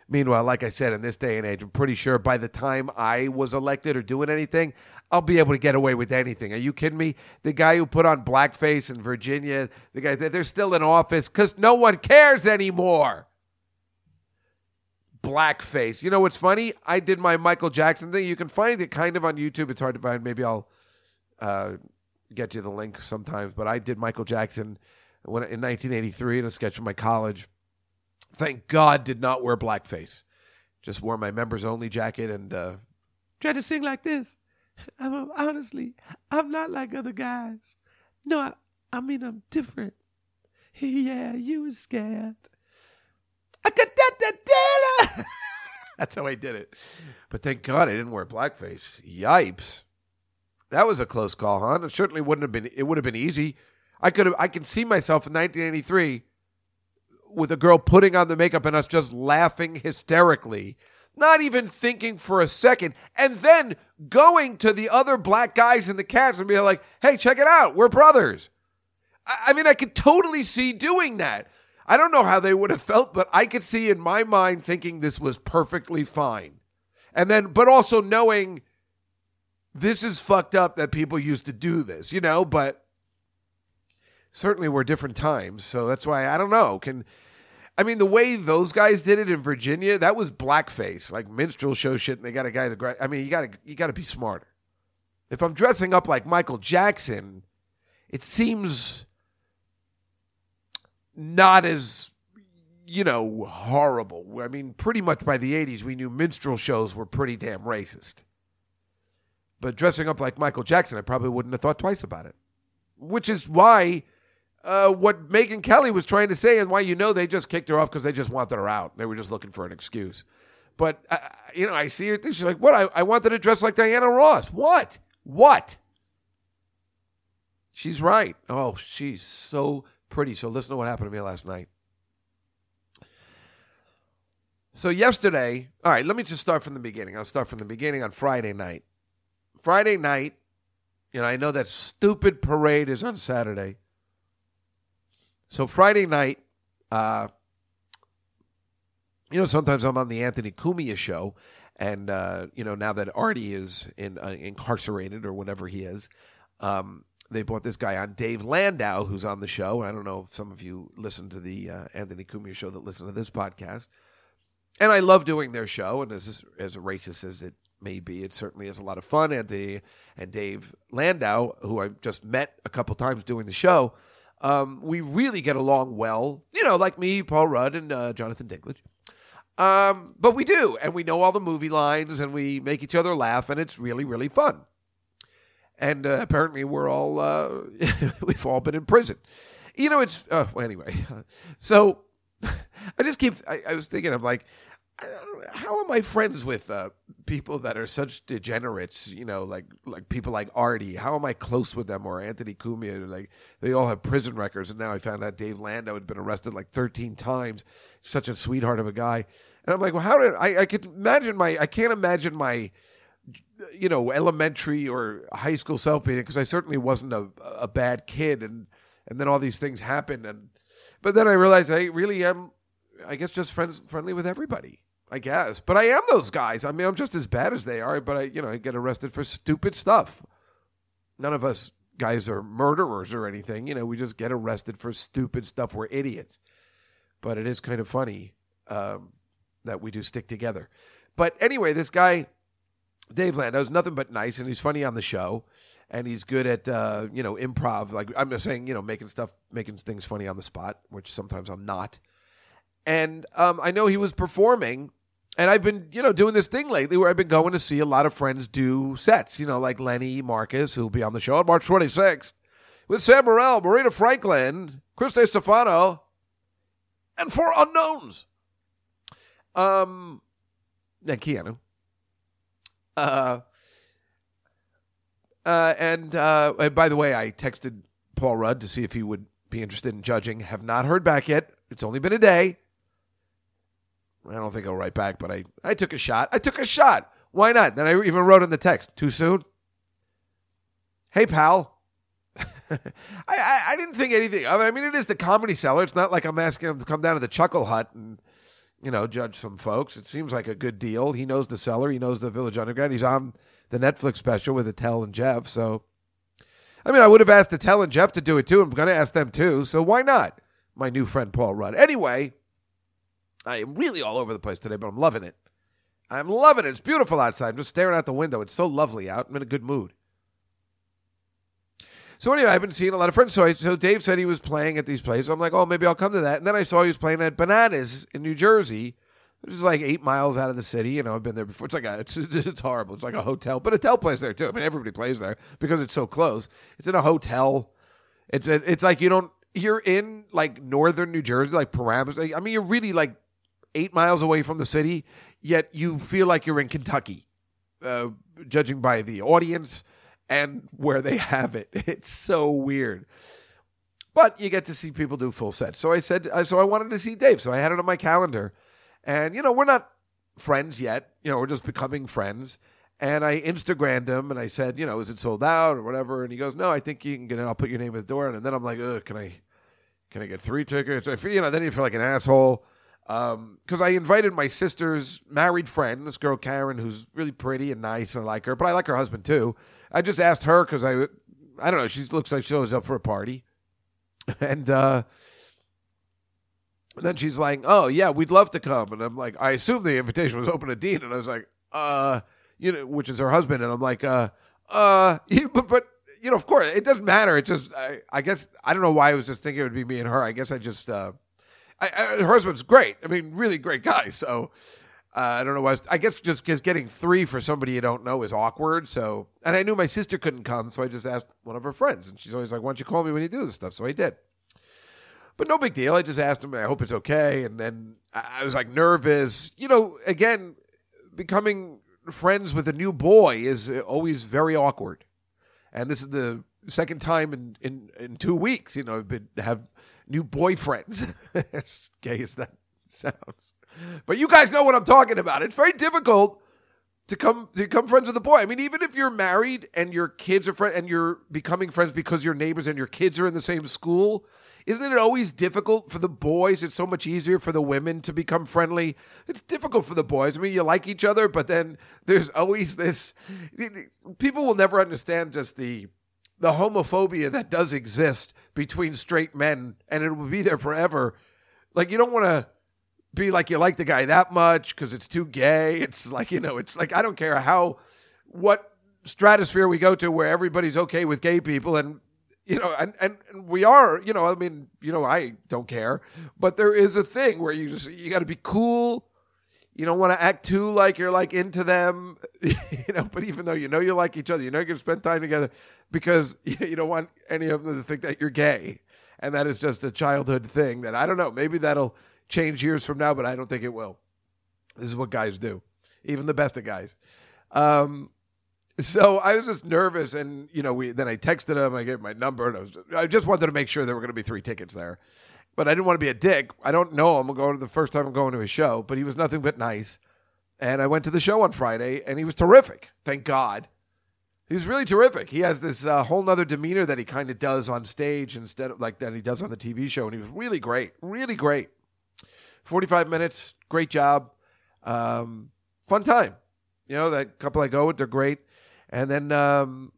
Meanwhile, like I said, in this day and age, I'm pretty sure by the time I was elected or doing anything, I'll be able to get away with anything. Are you kidding me? The guy who put on blackface in Virginia, the guy they're still in office because no one cares anymore. Blackface. You know what's funny? I did my Michael Jackson thing. You can find it kind of on YouTube. It's hard to find. Maybe I'll uh, get you the link sometimes. But I did Michael Jackson when in 1983 in a sketch from my college thank God, did not wear blackface. Just wore my members only jacket and uh, tried to sing like this. I'm honestly, I'm not like other guys. No, I, I mean I'm different. Yeah, you was scared. I could that That's how I did it. But thank God I didn't wear blackface. Yipes. That was a close call, huh? It certainly wouldn't have been. It would have been easy. I could have. I can see myself in 1983 with a girl putting on the makeup and us just laughing hysterically, not even thinking for a second, and then going to the other black guys in the cast and being like, hey, check it out, we're brothers. I, I mean, I could totally see doing that. I don't know how they would have felt, but I could see in my mind thinking this was perfectly fine. And then, but also knowing this is fucked up that people used to do this, you know, but certainly were different times. So that's why I don't know. Can I mean the way those guys did it in Virginia? That was blackface, like minstrel show shit. And they got a guy that I mean, you got to you got to be smarter. If I'm dressing up like Michael Jackson, it seems not as you know horrible. I mean, pretty much by the '80s, we knew minstrel shows were pretty damn racist. But dressing up like Michael Jackson, I probably wouldn't have thought twice about it. Which is why uh, what Megyn Kelly was trying to say and why you know they just kicked her off because they just wanted her out. They were just looking for an excuse. But, uh, you know, I see her. She's like, what? I, I wanted to dress like Diana Ross. What? What? She's right. Oh, she's so pretty. So listen to what happened to me last night. So yesterday, all right, let me just start from the beginning. I'll start from the beginning on Friday night. Friday night, you know, I know that stupid parade is on Saturday. So Friday night, uh, you know, sometimes I'm on the Anthony Cumia show, and uh, you know, now that Artie is in uh, incarcerated or whatever he is, um, they brought this guy on, Dave Landau, who's on the show. And I don't know if some of you listen to the uh, Anthony Cumia show that listen to this podcast, and I love doing their show. And as as racist as it may be, it certainly is a lot of fun. Anthony and Dave Landau, who I just met a couple times doing the show um, we really get along well, you know, like me, Paul Rudd, and uh, Jonathan Dinklage. Um, but we do, and we know all the movie lines, and we make each other laugh, and it's really, really fun. And uh, apparently, we're all uh, we've all been in prison. You know, it's uh, well, anyway. So I just keep. I, I was thinking, I'm like, how am I friends with uh, people that are such degenerates? You know, like like people like Artie. How am I close with them or Anthony Cumia? Like they all have prison records, and now I found out Dave Landau had been arrested like 13 times. Such a sweetheart of a guy, and I'm like, well, how did I? I could imagine my. I can't imagine my. You know, elementary or high school self being because I certainly wasn't a a bad kid, and and then all these things happened, and but then I realized I really am. I guess just friends friendly with everybody. I guess. But I am those guys. I mean, I'm just as bad as they are, but I, you know, I get arrested for stupid stuff. None of us guys are murderers or anything. You know, we just get arrested for stupid stuff. We're idiots. But it is kind of funny um, that we do stick together. But anyway, this guy, Dave Landau, is nothing but nice, and he's funny on the show, and he's good at uh, you know improv. Like I'm just saying, you know, making stuff, making things funny on the spot, which sometimes I'm not. And um, I know he was performing, and I've been you know doing this thing lately where I've been going to see a lot of friends do sets. You know, like Lenny Marcus, who'll be on the show on March 26th with Sam Morril, Marina Franklin, Chris Stefano, and four unknowns. Um, and Keanu. Uh, uh, and, uh, and by the way, I texted Paul Rudd to see if he would be interested in judging. Have not heard back yet. It's only been a day. I don't think I'll write back, but I, I took a shot. I took a shot. Why not? Then I even wrote in the text. Too soon? Hey, pal. I, I, I didn't think anything. I mean, it is the comedy cellar. It's not like I'm asking him to come down to the Chuckle Hut and you know judge some folks. It seems like a good deal. He knows the cellar. He knows the Village Underground. He's on the Netflix special with Attell and Jeff. So, I mean, I would have asked Attell and Jeff to do it too. I'm going to ask them too. So why not? My new friend Paul Rudd. Anyway, I am really all over the place today, but I'm loving it. I'm loving it. It's beautiful outside. I'm just staring out the window. It's so lovely out. I'm in a good mood. So anyway, I've been seeing a lot of friends. So, I, so Dave said he was playing at these places. I'm like, oh, maybe I'll come to that. And then I saw he was playing at Bananas in New Jersey, which is like eight miles out of the city. You know, I've been there before. It's like a, it's, it's horrible. It's like a hotel, but Attell plays there too. I mean, everybody plays there because it's so close. It's in a hotel. It's a, it's like you don't. You're in like northern New Jersey, like Paramus. I mean, you're really like eight miles away from the city, yet you feel like you're in Kentucky, uh, judging by the audience and where they have it. It's so weird. But you get to see people do full sets. So I said, uh, so I wanted to see Dave. So I had it on my calendar. And, you know, we're not friends yet. You know, we're just becoming friends. And I Instagrammed him and I said, you know, is it sold out or whatever? And he goes, no, I think you can get it. I'll put your name at the door. And then I'm like, Ugh, can I, can I get three tickets? I feel, you know, then you feel like an asshole. Um, cause I invited my sister's married friend, this girl, Karen, who's really pretty and nice and I like her, but I like her husband too. I just asked her cause I, I don't know. She looks like she was up for a party. And, uh, then she's like, "Oh yeah, we'd love to come." And I'm like, "I assume the invitation was open to Dean." And I was like, "Uh, you know, which is her husband." And I'm like, "Uh, uh, but, but you know, of course, it doesn't matter. It just, I, I guess, I don't know why I was just thinking it would be me and her. I guess I just, uh, I, I, her husband's great. I mean, really great guy. So." Uh, I don't know why. I, was, I guess just because getting three for somebody you don't know is awkward. So, and I knew my sister couldn't come, so I just asked one of her friends, and she's always like, "Why don't you call me when you do this stuff?" So I did. But no big deal. I just asked him. I hope it's okay. And then I was like nervous. You know, again, becoming friends with a new boy is uh, always very awkward. And this is the second time in in, in two weeks. You know, I've been have new boyfriends. as gay as that sounds, but you guys know what I'm talking about. It's very difficult to come to become friends with a boy. I mean, even if you're married and your kids are friends and you're becoming friends because your neighbors and your kids are in the same school, isn't it always difficult for the boys? It's so much easier for the women to become friendly. It's difficult for the boys. I mean, you like each other, but then there's always this. People will never understand just the the homophobia that does exist between straight men, and it will be there forever. Like you don't want to be like you like the guy that much because it's too gay. It's like you know, it's like I don't care how what stratosphere we go to where everybody's okay with gay people and you know and, and and we are you know i mean you know i don't care. But there is a thing where you just you got to be cool. You don't want to act too like you're like into them you know but even though you know you like each other you know going to spend time together because you don't want any of them to think that you're gay. And that is just a childhood thing that i don't know maybe that'll change years from now but i don't think it will this is what guys do even the best of guys um so I was just nervous, and you know, we then I texted him. I gave my number, and I was I just wanted to make sure there were going to be three tickets there, but I didn't want to be a dick. I don't know him. I'm going to the first time I'm going to his show, but he was nothing but nice. And I went to the show on Friday, and he was terrific. Thank God, he was really terrific. He has this uh, whole nother demeanor that he kind of does on stage instead of like that he does on the TV show, and he was really great, really great. Forty five minutes, great job, um, fun time. You know that couple I go with, they're great. And then, um,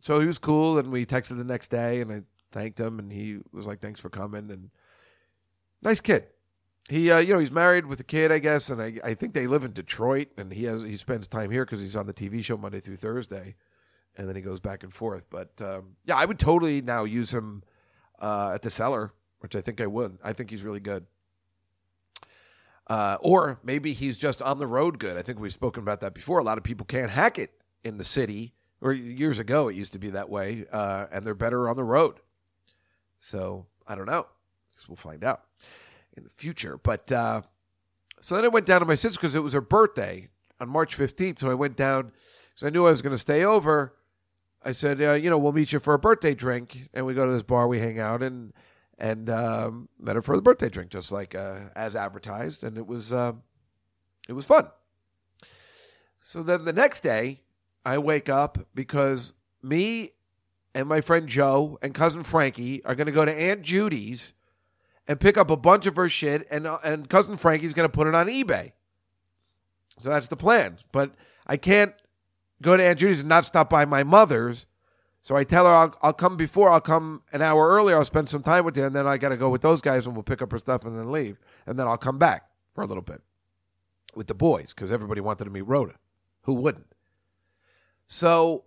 so he was cool, and we texted the next day, and I thanked him, and he was like, "Thanks for coming," and nice kid. he, uh, you know, he's married with a kid, I guess, and I, I think they live in Detroit, and he has he spends time here because he's on the TV show Monday through Thursday, and then he goes back and forth. But um, yeah, I would totally now use him uh, at the cellar, which I think I would. I think he's really good. Uh, or maybe he's just on the road good. I think we've spoken about that before. A lot of people can't hack it in the city, or years ago it used to be that way, uh, and they're better on the road. So I don't know. Guess we'll find out in the future. But uh, so then I went down to my sister because it was her birthday on March 15th. So I went down because I knew I was going to stay over. I said, uh, you know, we'll meet you for a birthday drink, and we go to this bar, we hang out, and and um, met her for the birthday drink, just like uh, as advertised, and it was uh, it was fun. So then the next day, I wake up because me and my friend Joe and cousin Frankie are going to go to Aunt Judy's and pick up a bunch of her shit, and uh, and cousin Frankie's going to put it on eBay. So that's the plan. But I can't go to Aunt Judy's and not stop by my mother's. So I tell her I'll, I'll come before. I'll come an hour earlier. I'll spend some time with you, and then I got to go with those guys, and we'll pick up her stuff and then leave. And then I'll come back for a little bit with the boys because everybody wanted to meet Rhoda. Who wouldn't? So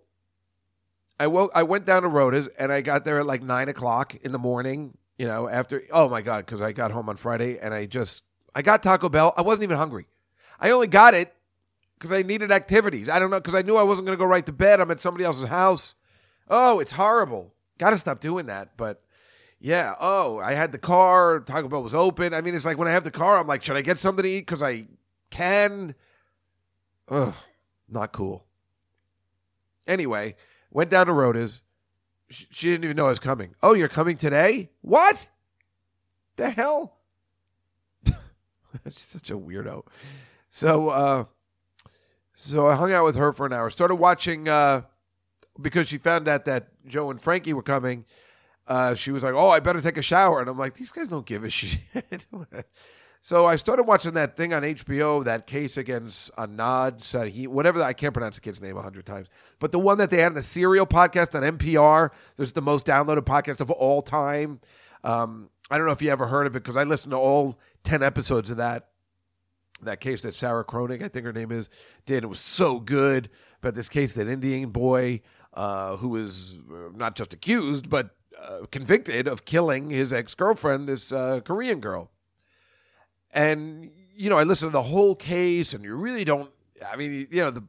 I woke. I went down to Rhoda's, and I got there at like nine o'clock in the morning. You know, after oh my god, because I got home on Friday, and I just I got Taco Bell. I wasn't even hungry. I only got it because I needed activities. I don't know because I knew I wasn't going to go right to bed. I'm at somebody else's house. Oh, it's horrible. Got to stop doing that. But yeah, oh, I had the car. Taco Bell was open. I mean, it's like when I have the car, I'm like, should I get something to eat because I can? Ugh, not cool. Anyway, went down to Rhoda's. She, she didn't even know I was coming. Oh, you're coming today? What? The hell? She's such a weirdo. So, uh, so I hung out with her for an hour. Started watching uh, because she found out that Joe and Frankie were coming. Uh, she was like, "Oh, I better take a shower," and I'm like, "These guys don't give a shit." so I started watching that thing on HBO, that case against Anad Sahi, whatever. I can't pronounce the kid's name a hundred times, but the one that they had in the Serial podcast on NPR. There's the most downloaded podcast of all time. Um, I don't know if you ever heard of it because I listened to all ten episodes of that that case that Sarah Kroenig, I think her name is, did. It was so good. But this case that Indian boy uh, who uh, not just accused but uh, convicted of killing his ex girlfriend, this uh, Korean girl. And you know, I listened to the whole case, and you really don't. I mean, you know, the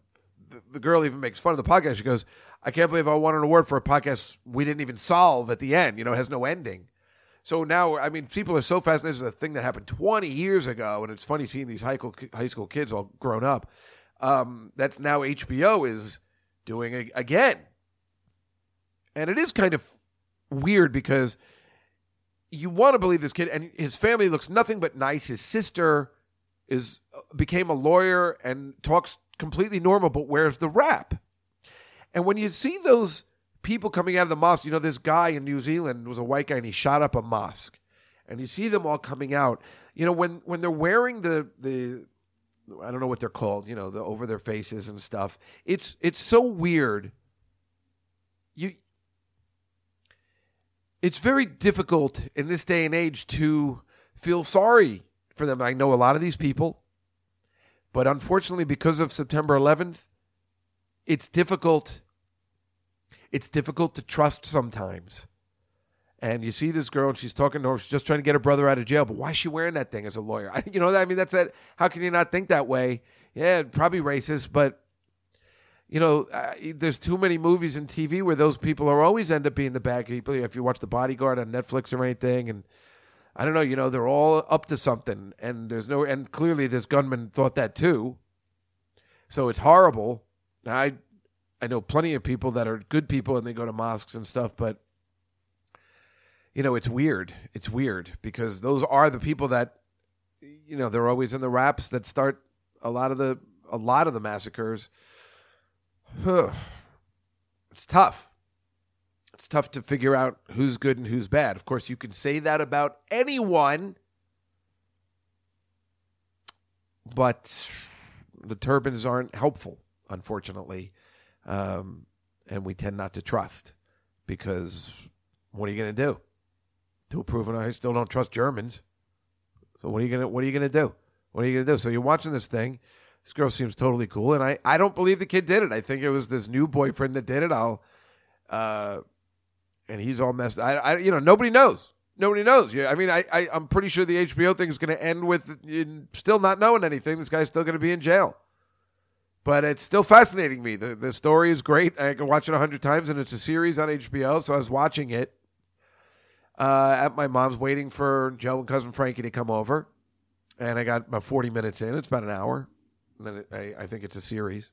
the girl even makes fun of the podcast. She goes, "I can't believe I won an award for a podcast we didn't even solve at the end. You know, it has no ending." So now, I mean, people are so fascinated. Is a thing that happened 20 years ago, and it's funny seeing these high school, high school kids all grown up. Um, that's now HBO is doing again. And it is kind of weird because you want to believe this kid, and his family looks nothing but nice. His sister is uh, became a lawyer and talks completely normal, but where's the wrap. And when you see those people coming out of the mosque. You know, this guy in New Zealand was a white guy and he shot up a mosque. And you see them all coming out. You know, when when they're wearing the the I don't know what they're called, you know, the over their faces and stuff. It's it's so weird. You it's very difficult in this day and age to feel sorry for them. I know a lot of these people, but unfortunately because of September 11th, it's difficult it's difficult to trust sometimes. And you see this girl, and she's talking to her. She's just trying to get her brother out of jail. But why is she wearing that thing as a lawyer? I, you know, I mean, that's that. How can you not think that way? Yeah, probably racist, but you know, uh, there's too many movies and TV where those people are always end up being the bad people. If you watch The Bodyguard on Netflix or anything, and I don't know, you know, they're all up to something, and there's no, and clearly this gunman thought that too. So it's horrible. I I know plenty of people that are good people and they go to mosques and stuff, but you know, it's weird. It's weird because those are the people that you know, they're always in the raps that start a lot of the a lot of the massacres. It's tough. It's tough to figure out who's good and who's bad. Of course, you can say that about anyone, but the turbans aren't helpful, unfortunately um, and we tend not to trust because what are you going to do? To prove it, I still don't trust Germans. So what are you gonna what are you gonna do? What are you gonna do? So you're watching this thing. This girl seems totally cool, and I I don't believe the kid did it. I think it was this new boyfriend that did it. I'll, uh, and he's all messed. I I you know nobody knows. Nobody knows. Yeah, I mean, I, I I'm pretty sure the HBO thing is going to end with still not knowing anything. This guy's still going to be in jail. But it's still fascinating me. The the story is great. I can watch it a hundred times, and it's a series on HBO. So I was watching it uh, at my mom's, waiting for Joe and cousin Frankie to come over, and I got about forty minutes in. It's about an hour. Then it, I, I think it's a series.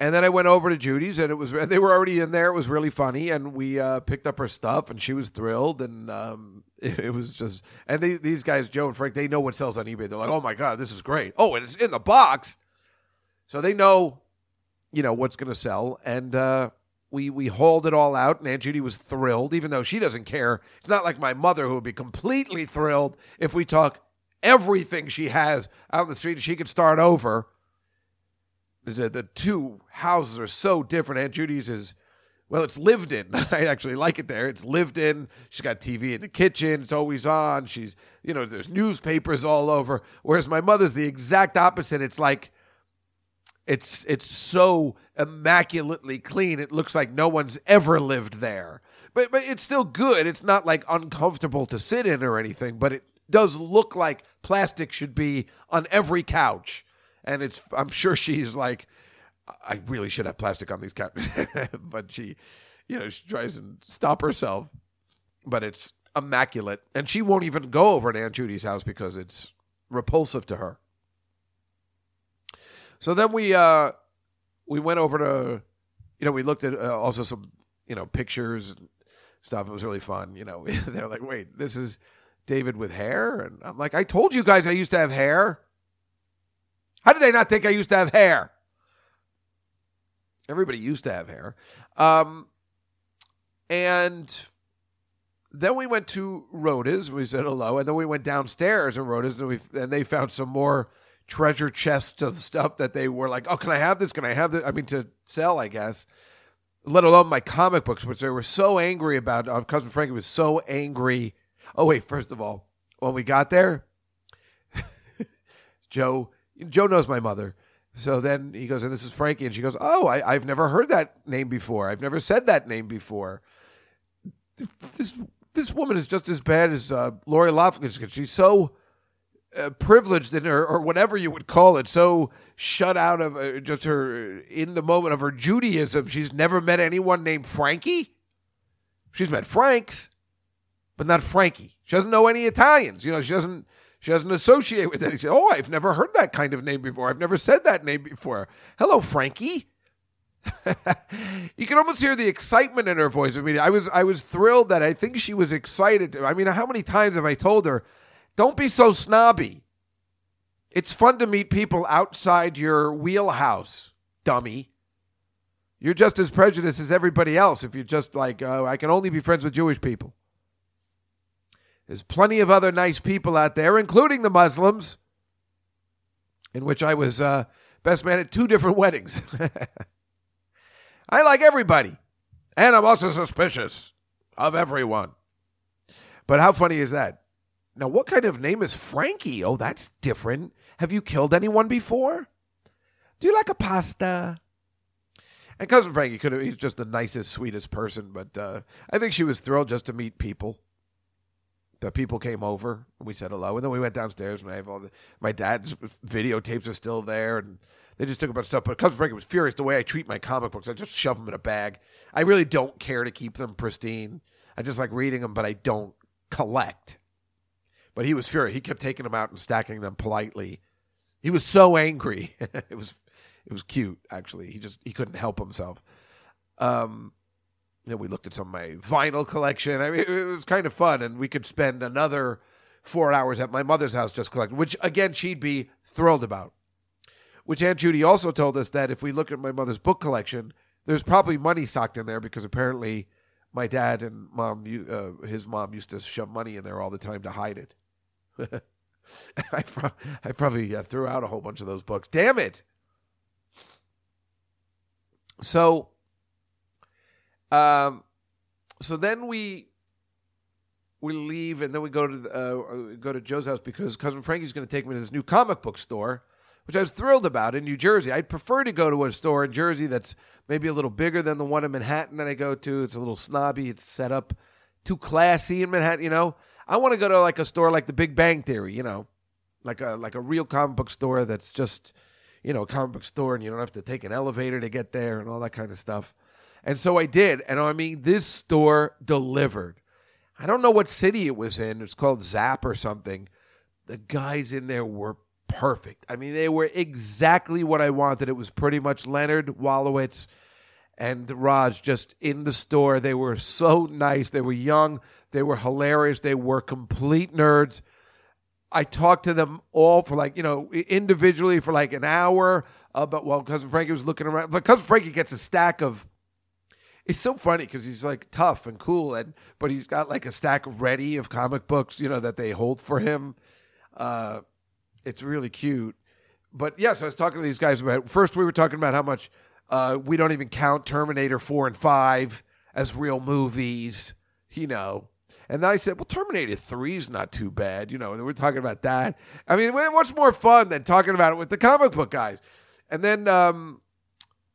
And then I went over to Judy's, and it was they were already in there. It was really funny, and we uh, picked up her stuff, and she was thrilled, and um, it, it was just. And they, these guys, Joe and Frank, they know what sells on eBay. They're like, "Oh my god, this is great! Oh, and it's in the box." So they know, you know, what's going to sell. And uh, we we hauled it all out, and Aunt Judy was thrilled, even though she doesn't care. It's not like my mother who would be completely thrilled if we took everything she has out in the street she could start over. The, the two houses are so different. Aunt Judy's is, well, it's lived in. I actually like it there. It's lived in. She's got TV in the kitchen. It's always on. She's, you know, there's newspapers all over. Whereas my mother's the exact opposite. It's like, it's it's so immaculately clean. It looks like no one's ever lived there. But but it's still good. It's not like uncomfortable to sit in or anything. But it does look like plastic should be on every couch. And it's I'm sure she's like, I really should have plastic on these couches. but she, you know, she tries and stop herself. But it's immaculate, and she won't even go over to Aunt Judy's house because it's repulsive to her. So then we uh we went over to you know we looked at uh, also some you know pictures and stuff. It was really fun. You know they're like, wait, this is David with hair, and I'm like, I told you guys I used to have hair. How did they not think I used to have hair? Everybody used to have hair. Um, and then we went to Rhoda's. We said hello, and then we went downstairs and Rhoda's, and we and they found some more treasure chests of stuff that they were like, "Oh, can I have this? Can I have this?" I mean, to sell, I guess. Let alone my comic books, which they were so angry about. Uh, cousin Frankie was so angry. Oh wait, first of all, when we got there, Joe Joe knows my mother. So then he goes, and this is Frankie, and she goes, "Oh, I, I've never heard that name before. I've never said that name before." This this woman is just as bad as uh, Lori Loughlin. She's so uh, privileged in her, or whatever you would call it, so shut out of uh, just her in the moment of her Judaism. She's never met anyone named Frankie. She's met Franks, but not Frankie. She doesn't know any Italians. You know, she doesn't. She doesn't associate with any. She, oh, I've never heard that kind of name before. I've never said that name before. Hello, Frankie. you can almost hear the excitement in her voice. I mean, I was I was thrilled that I think she was excited. I mean, how many times have I told her, "Don't be so snobby." It's fun to meet people outside your wheelhouse, dummy. You're just as prejudiced as everybody else if you're just like, oh, I can only be friends with Jewish people. There's plenty of other nice people out there, including the Muslims, in which I was uh, best man at two different weddings. I like everybody, and I'm also suspicious of everyone. But how funny is that? Now, what kind of name is Frankie? Oh, that's different. Have you killed anyone before? Do you like a pasta? And cousin Frankie could have—he's just the nicest, sweetest person. But uh, I think she was thrilled just to meet people the people came over and we said hello, and then we went downstairs and I have all the my dad's videotapes are still there, and they just took a bunch of stuff. But cousin Frankie was furious the way I treat my comic books. I just shove them in a bag. I really don't care to keep them pristine. I just like reading them, but I don't collect. But he was furious. He kept taking them out and stacking them politely. He was so angry. it was it was cute actually. He just he couldn't help himself. Um, know, we looked at some of my vinyl collection. I mean, it was kind of fun, and we could spend another four hours at my mother's house just collecting, which again she'd be thrilled about. Which Aunt Judy also told us that if we look at my mother's book collection, there's probably money socked in there because apparently my dad and mom, uh, his mom, used to shove money in there all the time to hide it. I, pro- I probably uh, threw out a whole bunch of those books. Damn it! So um, so then we we leave and then we go to the, uh, go to Joe's house because cousin Frankie's going to take me to this new comic book store, which I was thrilled about in New Jersey. I'd prefer to go to a store in Jersey that's maybe a little bigger than the one in Manhattan that I go to. It's a little snobby. It's set up too classy in Manhattan. You know, I want to go to like a store like the Big Bang Theory. You know, like a like a real comic book store that's just you know a comic book store and you don't have to take an elevator to get there and all that kind of stuff. And so I did, and I mean this store delivered. I don't know what city it was in. It's called Zap or something. The guys in there were perfect. I mean, they were exactly what I wanted. It was pretty much Leonard Wolowitz and Raj just in the store. They were so nice. They were young. They were hilarious. They were complete nerds. I talked to them all for like, you know, individually for like an hour. Uh, but while Cousin Frankie was looking around, but Cousin Frankie gets a stack of it's so funny because he's like tough and cool, and but he's got like a stack ready of comic books, you know, that they hold for him. Uh, it's really cute. But yes, I was talking to these guys about. First, we were talking about how much uh, we don't even count Terminator four and five as real movies, you know. And then I said, well, Terminator 3 is not too bad, you know, and we're talking about that. I mean, what's more fun than talking about it with the comic book guys? And then um,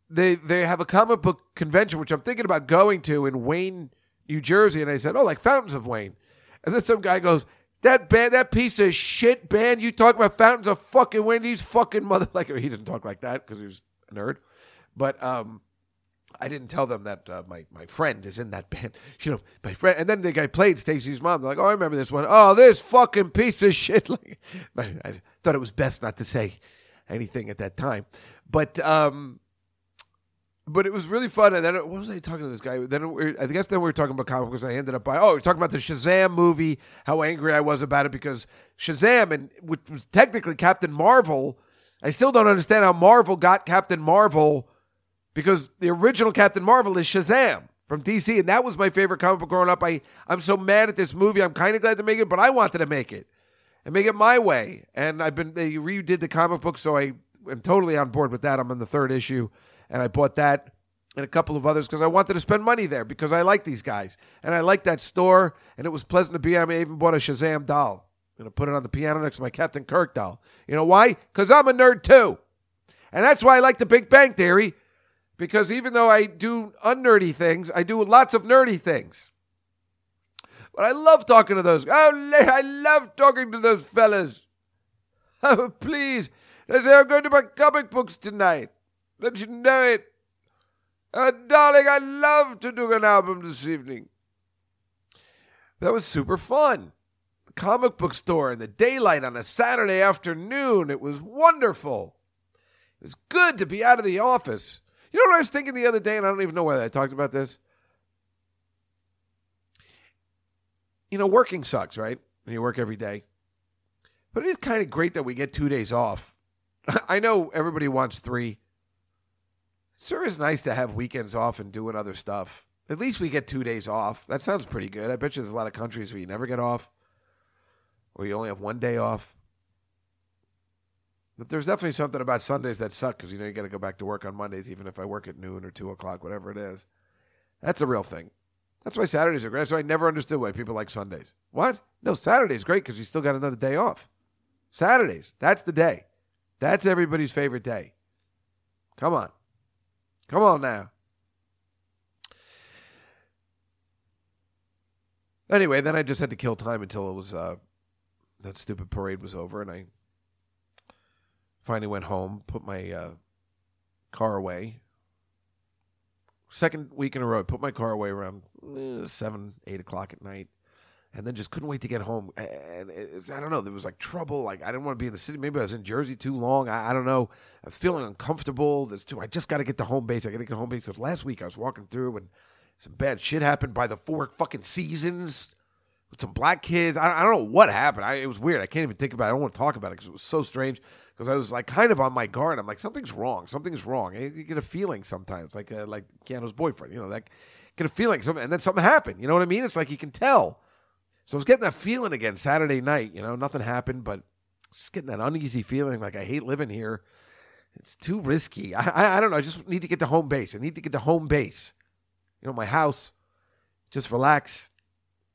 they they have a comic book convention which I'm thinking about going to in Wayne, New Jersey, and I said, "Oh, like Fountains of Wayne," and then some guy goes, "That band, that piece of shit band, you talk about Fountains of fucking Wayne, fucking mother." Like he didn't talk like that because he was a nerd, but um, I didn't tell them that uh, my my friend is in that band. You know, my friend, and then the guy played Stacy's mom. They're like, "Oh, I remember this one. Oh, this fucking piece of shit." Like, I, I thought it was best not to say anything at that time, but um but it was really fun. And then what was I talking to this guy? Then I guess then we were talking about comic books. I ended up by oh, we are talking about the Shazam movie. How angry I was about it because Shazam and which was technically Captain Marvel. I still don't understand how Marvel got Captain Marvel because the original Captain Marvel is Shazam from DC, and that was my favorite comic book growing up. I I'm so mad at this movie. I'm kind of glad to make it, but I wanted to make it and make it my way. And I've been they redid the comic book, so I am totally on board with that. I'm in the third issue and I bought that and a couple of others because I wanted to spend money there because I like these guys and I like that store and it was pleasant to be. I even bought a Shazam doll. I'm gonna put it on the piano next to my Captain Kirk doll. You know why? Because I'm a nerd too, and that's why I like the Big Bang Theory. Because even though I do unnerdy things, I do lots of nerdy things. But I love talking to those. Oh, I love talking to those fellas. Oh, please. I'm going to buy comic books tonight. Don't you know it? Uh, darling, I love to do an album this evening. That was super fun. The comic book store in the daylight on a Saturday afternoon. It was wonderful. It was good to be out of the office. You know what I was thinking the other day, and I don't even know whether I talked about this? You know, working sucks, right? When you work every day. But it is kind of great that we get two days off. I know everybody wants three sure is nice to have weekends off and doing other stuff. At least we get two days off. That sounds pretty good. I bet you there's a lot of countries where you never get off, or you only have one day off. But there's definitely something about Sundays that suck because you know you got to go back to work on Mondays, even if I work at noon or two o'clock, whatever it is. That's a real thing. That's why Saturdays are great. So I never understood why people like Sundays. What? No, Saturday's great because you still got another day off. Saturdays, that's the day. That's everybody's favorite day. Come on. Come on now. Anyway, then I just had to kill time until it was uh, that stupid parade was over, and I finally went home, put my uh, car away. Second week in a row, I put my car away around eh, seven, eight o'clock at night and then just couldn't wait to get home. And I don't know, there was like trouble. Like I didn't want to be in the city. Maybe I was in Jersey too long. I, I don't know. I'm feeling uncomfortable. There's too. I just got to get to home base. I got to get home base because last week I was walking through and some bad shit happened by the four fucking seasons with some black kids. I, I don't know what happened. I, it was weird. I can't even think about it. I don't want to talk about it because it was so strange. Because I was like kind of on my guard. I'm like something's wrong. Something's wrong. You get a feeling sometimes, like uh, like Keanu's boyfriend. You know, like get a feeling. Something, and then something happened. You know what I mean? It's like you can tell so I was getting that feeling again Saturday night. You know, nothing happened, but just getting that uneasy feeling like I hate living here. It's too risky. I, I, I don't know. I just need to get to home base. I need to get to home base. You know, my house. Just relax.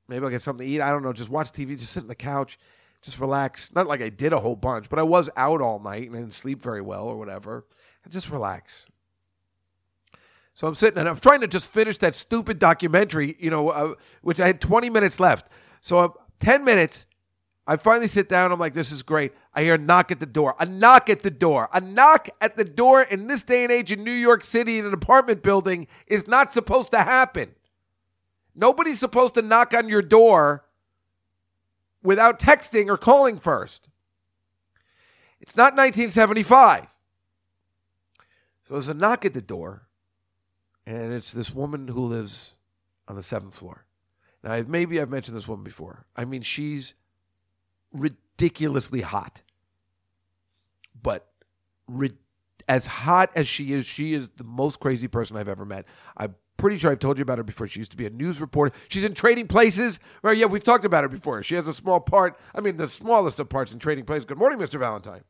Maybe I'll get something to eat. I don't know. Just watch TV, just sit on the couch, just relax. Not like I did a whole bunch, but I was out all night and I didn't sleep very well or whatever. And just relax. So I'm sitting and I'm trying to just finish that stupid documentary, you know, uh, which I had 20 minutes left. So I'm 10 minutes. I finally sit down. I'm like, this is great. I hear a knock at the door. A knock at the door. A knock at the door in this day and age in New York City in an apartment building is not supposed to happen. Nobody's supposed to knock on your door without texting or calling first. It's not 1975. So there's a knock at the door, and it's this woman who lives on the seventh floor. Now, maybe I've mentioned this woman before. I mean, she's ridiculously hot, but ri- as hot as she is, she is the most crazy person I've ever met. I'm pretty sure I've told you about her before. She used to be a news reporter. She's in Trading Places. Right? Yeah, we've talked about her before. She has a small part. I mean, the smallest of parts in Trading Places. Good morning, Mr. Valentine.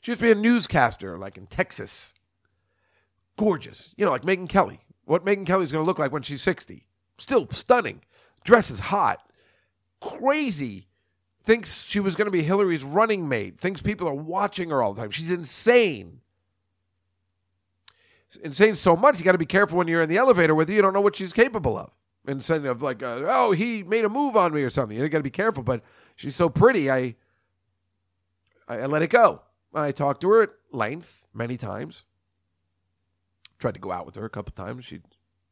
She used to be a newscaster, like in Texas. Gorgeous. You know, like Megyn Kelly. What Megyn Kelly's going to look like when she's 60. Still stunning. Dresses hot. Crazy. Thinks she was going to be Hillary's running mate. Thinks people are watching her all the time. She's insane insane so much you got to be careful when you're in the elevator with her. You don't know what she's capable of. Instead of like, uh, oh, he made a move on me or something. You got to be careful. But she's so pretty, I, I, I let it go. I talked to her at length many times. Tried to go out with her a couple times. She's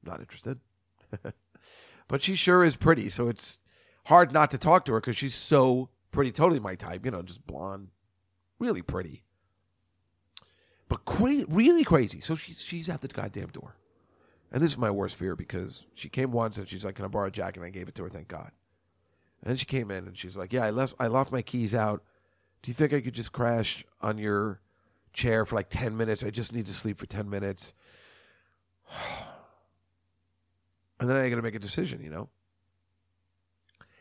not interested. but she sure is pretty. So it's hard not to talk to her because she's so pretty. Totally my type. You know, just blonde, really pretty but cra- really crazy. So she's she's at the goddamn door, and this is my worst fear because she came once and she's like, "Can I borrow a jacket?" And I gave it to her. Thank God. And then she came in and she's like, "Yeah, I left I left my keys out. Do you think I could just crash on your chair for like ten minutes? I just need to sleep for ten minutes." And then I got to make a decision, you know.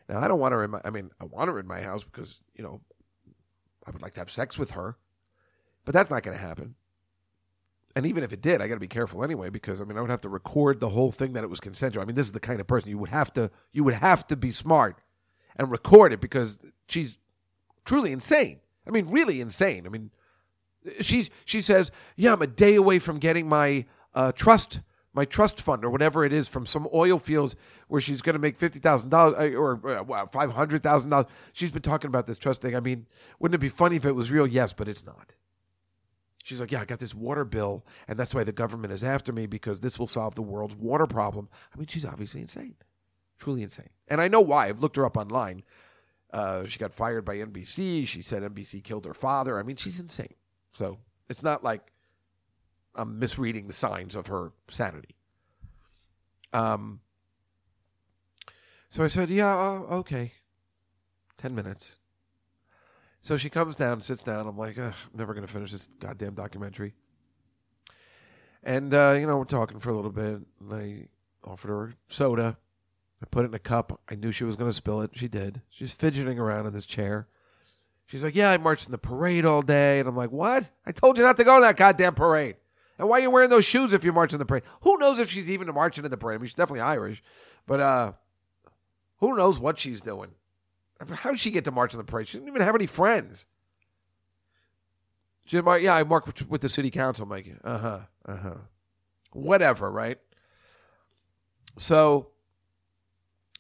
Now I don't want her in my. I mean, I want her in my house because you know, I would like to have sex with her. But that's not going to happen. And even if it did, I got to be careful anyway because I mean I would have to record the whole thing that it was consensual. I mean this is the kind of person you would have to you would have to be smart and record it because she's truly insane. I mean really insane. I mean she she says, "Yeah, I'm a day away from getting my uh, trust my trust fund or whatever it is from some oil fields where she's going to make fifty thousand dollars or uh, five hundred thousand dollars." She's been talking about this trust thing. I mean, wouldn't it be funny if it was real? Yes, but it's not. She's like, Yeah, I got this water bill, and that's why the government is after me because this will solve the world's water problem. I mean, she's obviously insane, truly insane. And I know why. I've looked her up online. Uh, she got fired by NBC. She said NBC killed her father. I mean, she's insane. So it's not like I'm misreading the signs of her sanity. Um. So I said, Yeah, uh, okay. 10 minutes. So she comes down, sits down. I'm like, I'm never going to finish this goddamn documentary. And, uh, you know, we're talking for a little bit. And I offered her soda. I put it in a cup. I knew she was going to spill it. She did. She's fidgeting around in this chair. She's like, Yeah, I marched in the parade all day. And I'm like, What? I told you not to go to that goddamn parade. And why are you wearing those shoes if you're marching in the parade? Who knows if she's even marching in the parade? I mean, she's definitely Irish. But uh, who knows what she's doing? How did she get to march in the parade? She didn't even have any friends. She said, yeah, I mark with the city council. I'm like, uh huh, uh huh. Whatever, right? So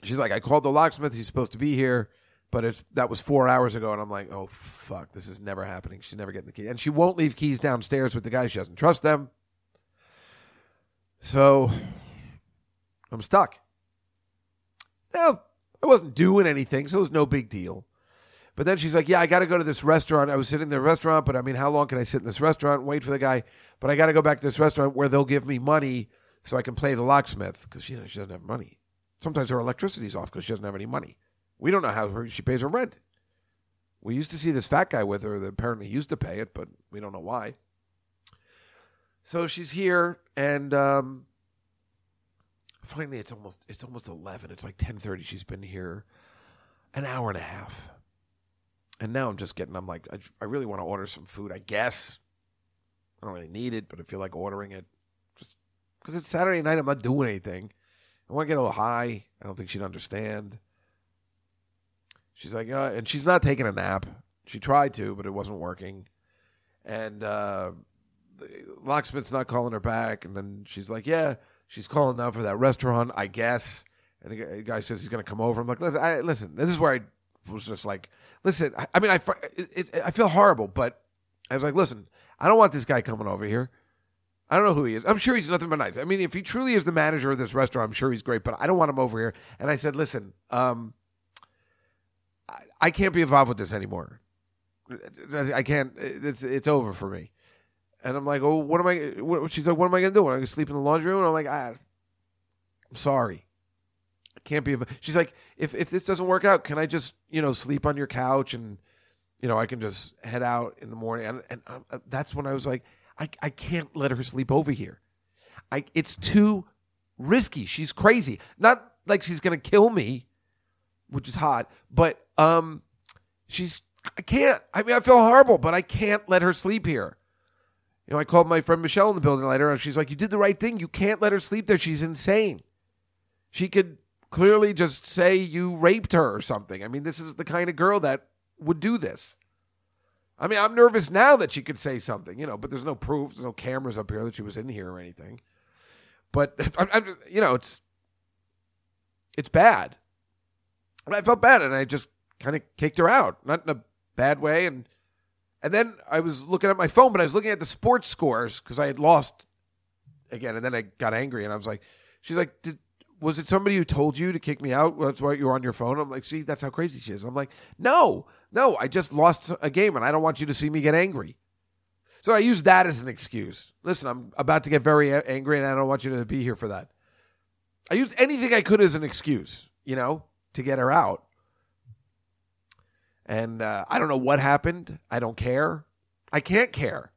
she's like, I called the locksmith. He's supposed to be here, but it's that was four hours ago. And I'm like, oh, fuck, this is never happening. She's never getting the key. And she won't leave keys downstairs with the guy. She doesn't trust them. So I'm stuck. Now, I wasn't doing anything, so it was no big deal. But then she's like, "Yeah, I got to go to this restaurant. I was sitting in the restaurant, but I mean, how long can I sit in this restaurant and wait for the guy? But I got to go back to this restaurant where they'll give me money so I can play the locksmith because you know she doesn't have money. Sometimes her electricity's off because she doesn't have any money. We don't know how she pays her rent. We used to see this fat guy with her that apparently used to pay it, but we don't know why. So she's here, and um, finally it's almost it's almost 11 it's like 10.30 she's been here an hour and a half. And now i'm just getting i'm like i, I really want to order some food i guess. I don't really need it but i feel like ordering it. Just because it's saturday night i'm not doing anything. I want to get a little high. I don't think she'd understand She's like, uh, and she's not taking a nap. She tried to, but it wasn't working. And uh, locksmith's not calling her back. And then she's like, yeah, she's calling now for that restaurant, I guess. And the guy- says he's going to come over. I'm like, listen, I, listen, this is where I was just like, listen, I, I mean, I, it, it, I feel horrible, but I was like, listen, I don't want this guy coming over here. I don't know who he is. I'm sure he's nothing but nice. I mean, if he truly is the manager of this restaurant, I'm sure he's great, but I don't want him over here. And I said, listen, um, I, I can't be involved with this anymore. I can't. It's it's over for me. And I'm like, oh, what am I? What, she's like, what am I gonna do? Am I gonna sleep in the laundry room? And I'm like, ah, I'm sorry. I can't be. She's like, if if this doesn't work out, can I just you know sleep on your couch and you know I can just head out in the morning? And and um, uh, that's when I was like, I I can't let her sleep over here. I it's too risky. She's crazy. Not like she's gonna kill me, which is hot, but um, she's I can't. I mean, I feel horrible, but I can't let her sleep here. You know, I called my friend Michelle in the building later, and she's like, "You did the right thing. You can't let her sleep there. She's insane. She could clearly just say you raped her or something. I mean, this is the kind of girl that would do this. I mean, I'm nervous now that she could say something, you know, but there's no proof. There's no cameras up here that she was in here or anything. But I'm, I'm, you know, it's it's bad. And I felt bad, and I just kind of kicked her out, not in a bad way. And and then I was looking at my phone, but I was looking at the sports scores because I had lost again. And then I got angry, and I was like, "She's like, Did, was it somebody who told you to kick me out? That's why you were on your phone." I'm like, "See, that's how crazy she is." I'm like, "No, no, I just lost a game, and I don't want you to see me get angry." So I use that as an excuse. Listen, I'm about to get very angry, and I don't want you to be here for that. I used anything I could as an excuse, you know, to get her out. And uh, I don't know what happened. I don't care. I can't care.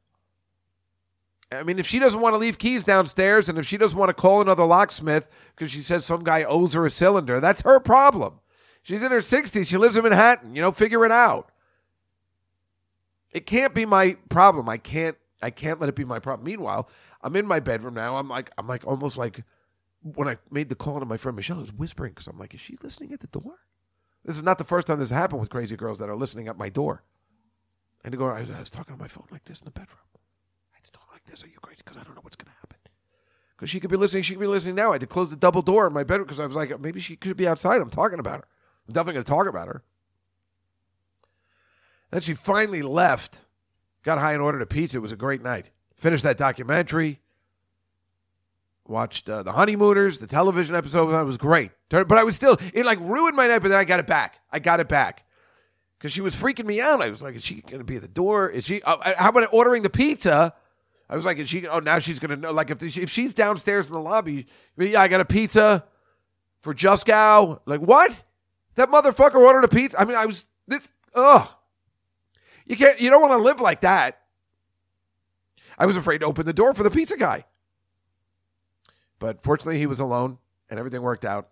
I mean, if she doesn't want to leave keys downstairs and if she doesn't want to call another locksmith because she says some guy owes her a cylinder, that's her problem. She's in her 60s. She lives in Manhattan. You know, figure it out. It can't be my problem. I can't I can't let it be my problem. Meanwhile, I'm in my bedroom now. I'm like I'm like almost like when I made the call to my friend Michelle, I was whispering because I'm like, is she listening at the door? This is not the first time this happened with crazy girls that are listening at my door. And to go, I was, I was talking on my phone like this in the bedroom. I had to talk like this. Are you crazy? Because I don't know what's going to happen. Because she could be listening. She could be listening now. I had to close the double door in my bedroom because I was like, maybe she could be outside. I'm talking about her. I'm definitely going to talk about her. Then she finally left, got high and ordered a pizza. It was a great night. Finished that documentary. Watched uh, the honeymooners, the television episode. It was great, but I was still it like ruined my night. But then I got it back. I got it back because she was freaking me out. I was like, "Is she to be at the door? Is she? Uh, how about ordering the pizza?" I was like, "Is she? Oh, now she's to know. Like, if if she's downstairs in the lobby, yeah, I got a pizza for just Juskow. Like, what? That motherfucker ordered a pizza. I mean, I was this. Ugh. You can't. You don't want to live like that. I was afraid to open the door for the pizza guy. But fortunately, he was alone, and everything worked out.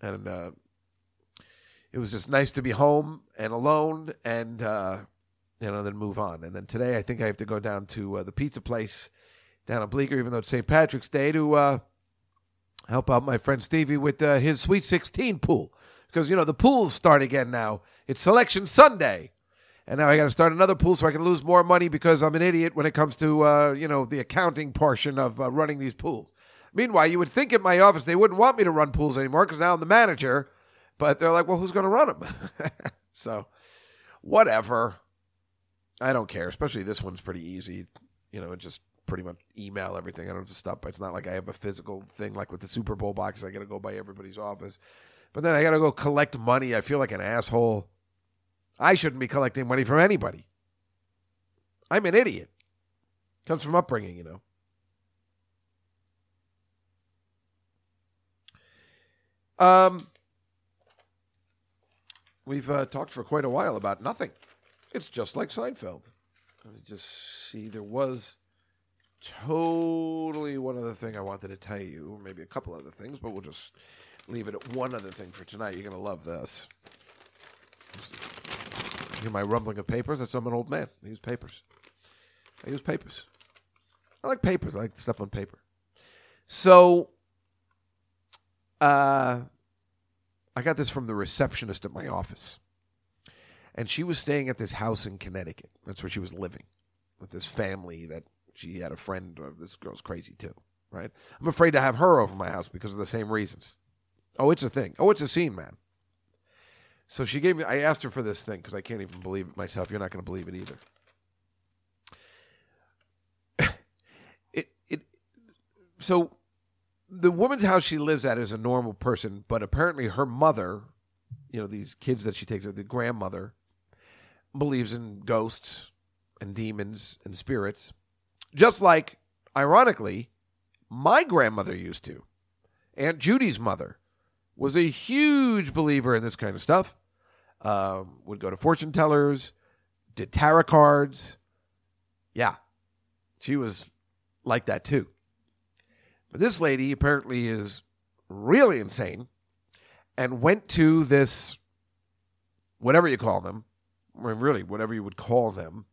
And uh, it was just nice to be home and alone, and uh, you know, then move on. And then today, I think I have to go down to uh, the pizza place down in Bleecker, even though it's St. Patrick's Day, to uh, help out my friend Stevie with uh, his Sweet 16 pool. Because, you know, the pools start again now. It's Selection Sunday. And now I got to start another pool so I can lose more money because I'm an idiot when it comes to, uh, you know, the accounting portion of uh, running these pools. Meanwhile, you would think at my office they wouldn't want me to run pools anymore because now I'm the manager. But they're like, well, who's going to run them? so, whatever. I don't care. Especially this one's pretty easy. You know, just pretty much email everything. I don't have to stop. It's not like I have a physical thing like with the Super Bowl box. I got to go by everybody's office. But then I got to go collect money. I feel like an asshole. I shouldn't be collecting money from anybody. I'm an idiot. Comes from upbringing, you know. Um, we've uh, talked for quite a while about nothing. It's just like Seinfeld. Let me just see. There was totally one other thing I wanted to tell you, or maybe a couple other things, but we'll just leave it at one other thing for tonight. You're gonna love this. Hear my rumbling of papers? That's I'm an old man. I use papers. I use papers. I like papers. I like stuff on paper. So, uh, I got this from the receptionist at my office. and she was staying at this house in Connecticut. That's where she was living with this family that she had a friend. Of. This girl's crazy too, right? I'm afraid to have her over my house because of the same reasons. Oh, it's a thing. Oh, it's a scene, man. So she gave me. I asked her for this thing because I can't even believe it myself. You're not going to believe it either. it it. So, the woman's house she lives at is a normal person, but apparently her mother, you know, these kids that she takes, the grandmother, believes in ghosts and demons and spirits, just like, ironically, my grandmother used to. Aunt Judy's mother was a huge believer in this kind of stuff. Um, would go to fortune tellers, did tarot cards. Yeah, she was like that too. But this lady apparently is really insane and went to this, whatever you call them, really whatever you would call them,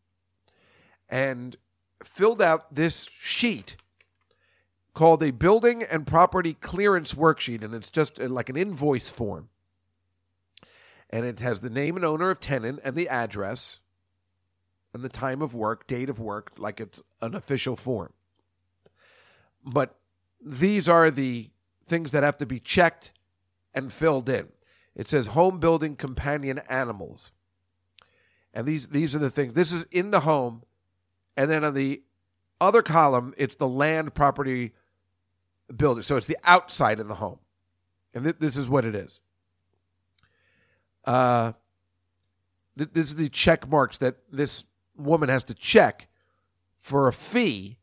and filled out this sheet called a building and property clearance worksheet, and it's just uh, like an invoice form. And it has the name and owner of tenant and the address and the time of work, date of work, like it's an official form. But these are the things that have to be checked and filled in. It says home building companion animals. And these these are the things. This is in the home. And then on the other column, it's the land property building. So it's the outside of the home. And th- this is what it is. Uh, th- this is the check marks that this woman has to check for a fee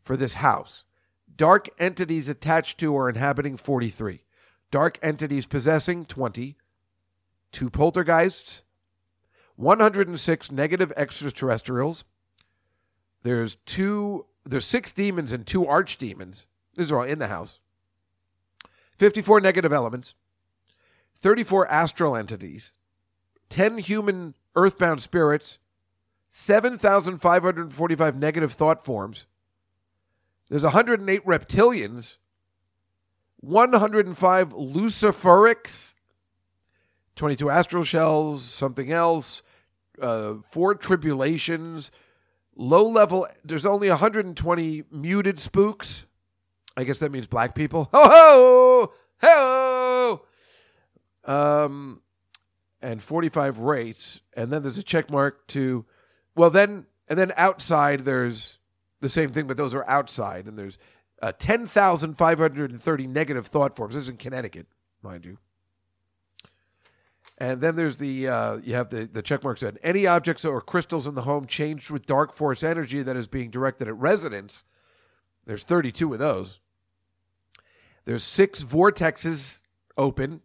for this house. Dark entities attached to or inhabiting 43. Dark entities possessing 20. Two poltergeists. 106 negative extraterrestrials. There's two there's six demons and two archdemons. These are all in the house. 54 negative elements. 34 astral entities. 10 human earthbound spirits. 7,545 negative thought forms. There's 108 reptilians, 105 luciferics, 22 astral shells, something else, uh, four tribulations, low level. There's only 120 muted spooks. I guess that means black people. Ho ho ho. Um, and 45 rates, and then there's a check mark to, well then, and then outside there's the same thing, but those are outside, and there's uh, 10,530 negative thought forms. This is in Connecticut, mind you. And then there's the uh, you have the the check mark said any objects or crystals in the home changed with dark force energy that is being directed at residents. There's 32 of those. There's six vortexes open.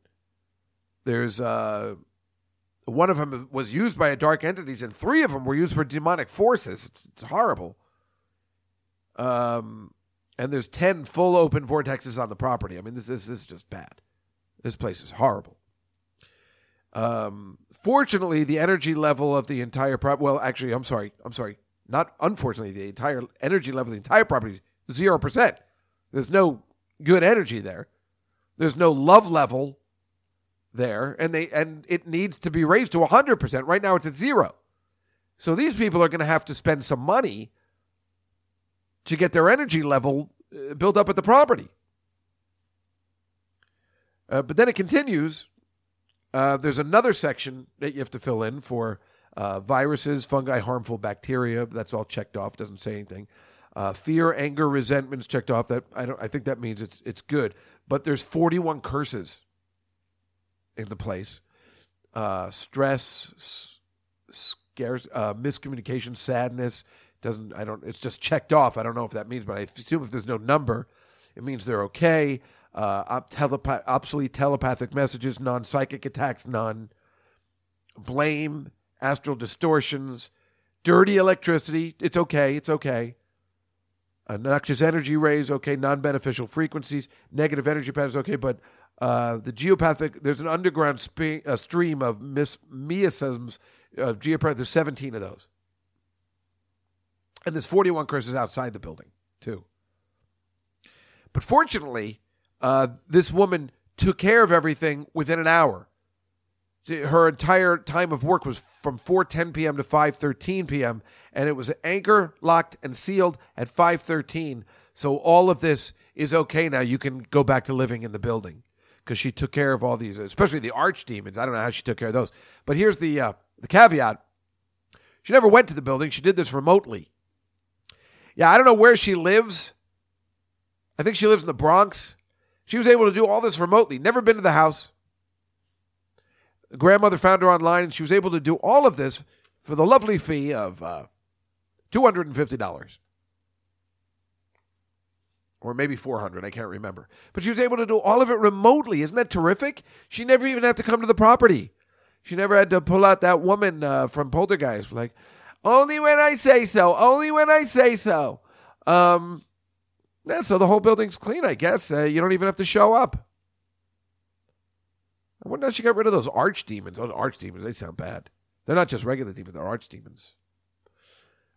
There's uh, one of them was used by a dark entities, and three of them were used for demonic forces. It's, it's horrible. Um, and there's ten full open vortexes on the property. I mean, this, this, is just bad. This place is horrible. Um, fortunately, the energy level of the entire property. Well, actually, I'm sorry. I'm sorry. Not unfortunately, the entire energy level of the entire property zero percent. There's no good energy there. There's no love level there, and they and it needs to be raised to hundred percent. Right now, it's at zero. So these people are going to have to spend some money to get their energy level uh, built up at the property. Uh, but then it continues. Uh, there's another section that you have to fill in for uh, viruses, fungi, harmful bacteria. That's all checked off. Doesn't say anything. Uh, fear, anger, resentments checked off. That I don't. I think that means it's it's good. But there's 41 curses in the place. Uh, stress, s- scares, miscommunication, sadness. Doesn't I don't. It's just checked off. I don't know if that means, but I assume if there's no number, it means they're okay. Uh, op- telepa- obsolete telepathic messages, non psychic attacks, none. Blame, astral distortions, dirty electricity. It's okay. It's okay. Uh, noxious energy rays, okay. Non beneficial frequencies, negative energy patterns, okay. But uh, the geopathic, there's an underground spe- uh, stream of mis- miasms of geopathic. There's 17 of those. And there's 41 curses outside the building, too. But fortunately, uh, this woman took care of everything within an hour. her entire time of work was from 4:10 p.m. to 5:13 p.m. and it was anchor locked and sealed at 5:13. So all of this is okay now. You can go back to living in the building because she took care of all these, especially the arch demons. I don't know how she took care of those. But here's the uh, the caveat: she never went to the building. She did this remotely. Yeah, I don't know where she lives. I think she lives in the Bronx. She was able to do all this remotely. Never been to the house. grandmother found her online, and she was able to do all of this for the lovely fee of uh, two hundred and fifty dollars, or maybe four hundred. I can't remember. But she was able to do all of it remotely. Isn't that terrific? She never even had to come to the property. She never had to pull out that woman uh, from Poltergeist, like only when I say so. Only when I say so. Um, yeah, so the whole building's clean, I guess. Uh, you don't even have to show up. I wonder how she got rid of those arch demons. Those arch demons, they sound bad. They're not just regular demons, they're archdemons.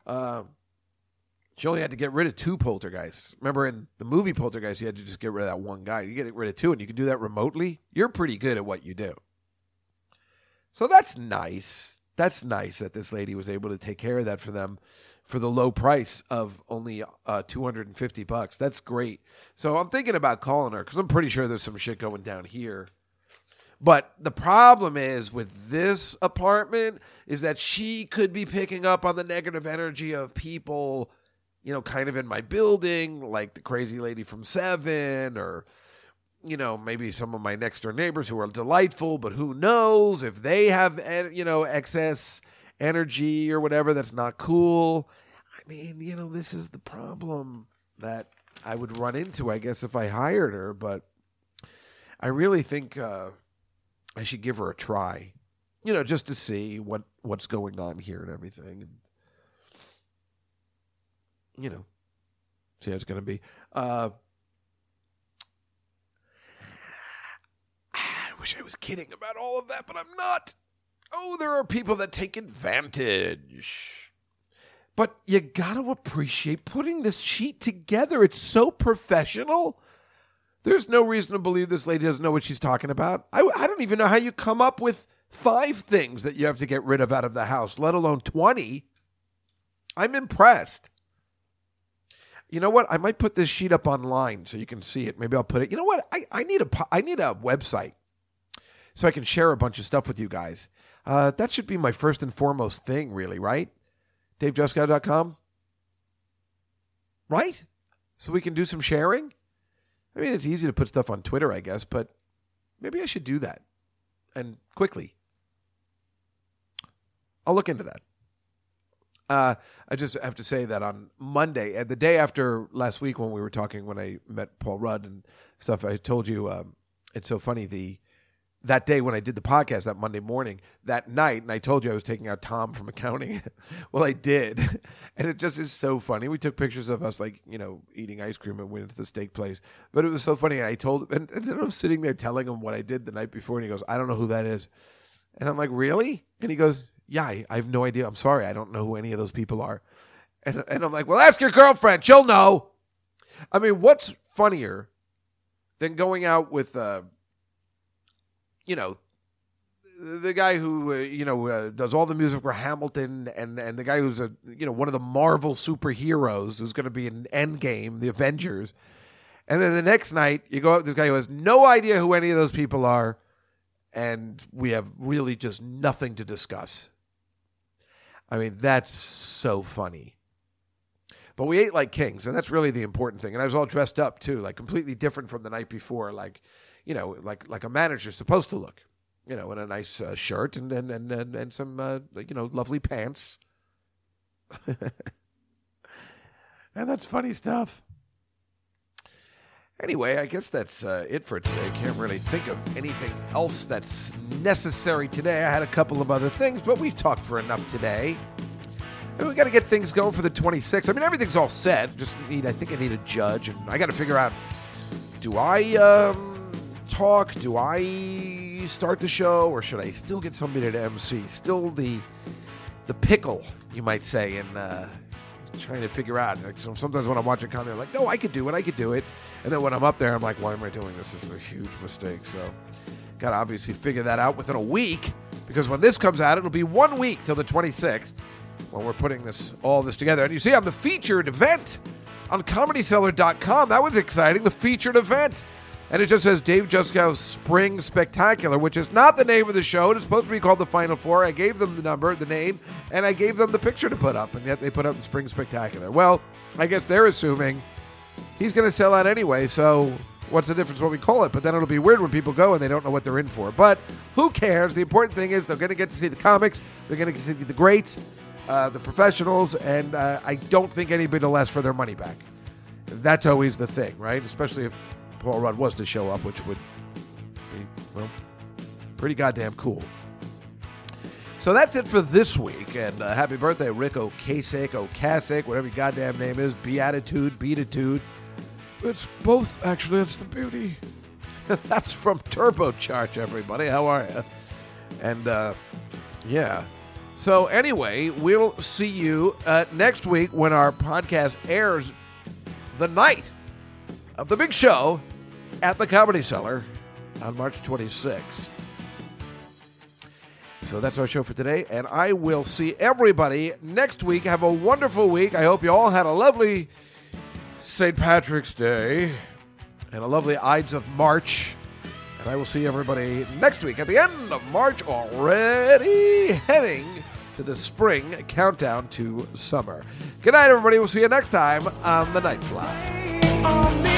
Um, she only had to get rid of two poltergeists. Remember in the movie Poltergeist, you had to just get rid of that one guy. You get rid of two, and you can do that remotely. You're pretty good at what you do. So that's nice. That's nice that this lady was able to take care of that for them for the low price of only uh, 250 bucks. That's great. So I'm thinking about calling her because I'm pretty sure there's some shit going down here. But the problem is with this apartment is that she could be picking up on the negative energy of people, you know, kind of in my building, like the crazy lady from Seven, or, you know, maybe some of my next door neighbors who are delightful, but who knows if they have, eh, you know, excess energy or whatever that's not cool. I mean, you know, this is the problem that I would run into, I guess, if I hired her, but I really think uh, I should give her a try, you know, just to see what what's going on here and everything, and you know, see how it's going to be. Uh, I wish I was kidding about all of that, but I'm not. Oh, there are people that take advantage. But you got to appreciate putting this sheet together. It's so professional. There's no reason to believe this lady doesn't know what she's talking about. I, I don't even know how you come up with five things that you have to get rid of out of the house, let alone 20. I'm impressed. You know what? I might put this sheet up online so you can see it. Maybe I'll put it. You know what? I, I need a I need a website so I can share a bunch of stuff with you guys. Uh, that should be my first and foremost thing, really, right? DaveJuskow.com? Right? So we can do some sharing? I mean, it's easy to put stuff on Twitter, I guess, but maybe I should do that and quickly. I'll look into that. Uh, I just have to say that on Monday, uh, the day after last week when we were talking, when I met Paul Rudd and stuff, I told you um, it's so funny. The that day when I did the podcast that Monday morning, that night, and I told you I was taking out Tom from accounting. well, I did, and it just is so funny. We took pictures of us like you know eating ice cream and went into the steak place, but it was so funny. I told, and, and I'm sitting there telling him what I did the night before, and he goes, "I don't know who that is," and I'm like, "Really?" And he goes, "Yeah, I, I have no idea. I'm sorry, I don't know who any of those people are," and and I'm like, "Well, ask your girlfriend; she'll know." I mean, what's funnier than going out with? Uh, you know, the guy who uh, you know uh, does all the music for Hamilton, and and the guy who's a you know one of the Marvel superheroes who's going to be in Endgame, the Avengers, and then the next night you go out this guy who has no idea who any of those people are, and we have really just nothing to discuss. I mean, that's so funny. But we ate like kings, and that's really the important thing. And I was all dressed up too, like completely different from the night before, like you know, like like a manager's supposed to look, you know, in a nice uh, shirt and and and and, and some uh, you know lovely pants. and that's funny stuff. Anyway, I guess that's uh, it for today. Can't really think of anything else that's necessary today. I had a couple of other things, but we've talked for enough today. And we got to get things going for the 26th. I mean, everything's all set. Just need, I think I need a judge, and I got to figure out do I um, talk? Do I start the show, or should I still get somebody to MC? Still the the pickle, you might say, and uh, trying to figure out. Like, so sometimes when I'm watching comedy, I'm like, no, I could do it, I could do it. And then when I'm up there, I'm like, why am I doing this? This is a huge mistake. So, got to obviously figure that out within a week because when this comes out, it'll be one week till the 26th when we're putting this all this together. And you see, on the featured event on ComedyCellar.com, that was exciting. The featured event. And it just says Dave Juskow's Spring Spectacular, which is not the name of the show. It's supposed to be called the Final Four. I gave them the number, the name, and I gave them the picture to put up, and yet they put up the Spring Spectacular. Well, I guess they're assuming he's going to sell out anyway, so what's the difference what we call it? But then it'll be weird when people go and they don't know what they're in for. But who cares? The important thing is they're going to get to see the comics, they're going to see the greats, uh, the professionals, and uh, I don't think anybody will ask for their money back. That's always the thing, right? Especially if Paul Rudd was to show up, which would be, well, pretty goddamn cool. So that's it for this week. And uh, happy birthday, Ric Ocasek, Ocasek, whatever your goddamn name is. Beatitude, Beatitude. It's both, actually. It's the beauty. that's from Turbocharge, everybody. How are you? And, uh, yeah. So, anyway, we'll see you uh, next week when our podcast airs the night of the big show at the Comedy Cellar on March 26th. So that's our show for today, and I will see everybody next week. Have a wonderful week. I hope you all had a lovely St. Patrick's Day and a lovely Ides of March. And I will see everybody next week at the end of March, already heading to the spring countdown to summer. Good night, everybody. We'll see you next time on The Night Fly.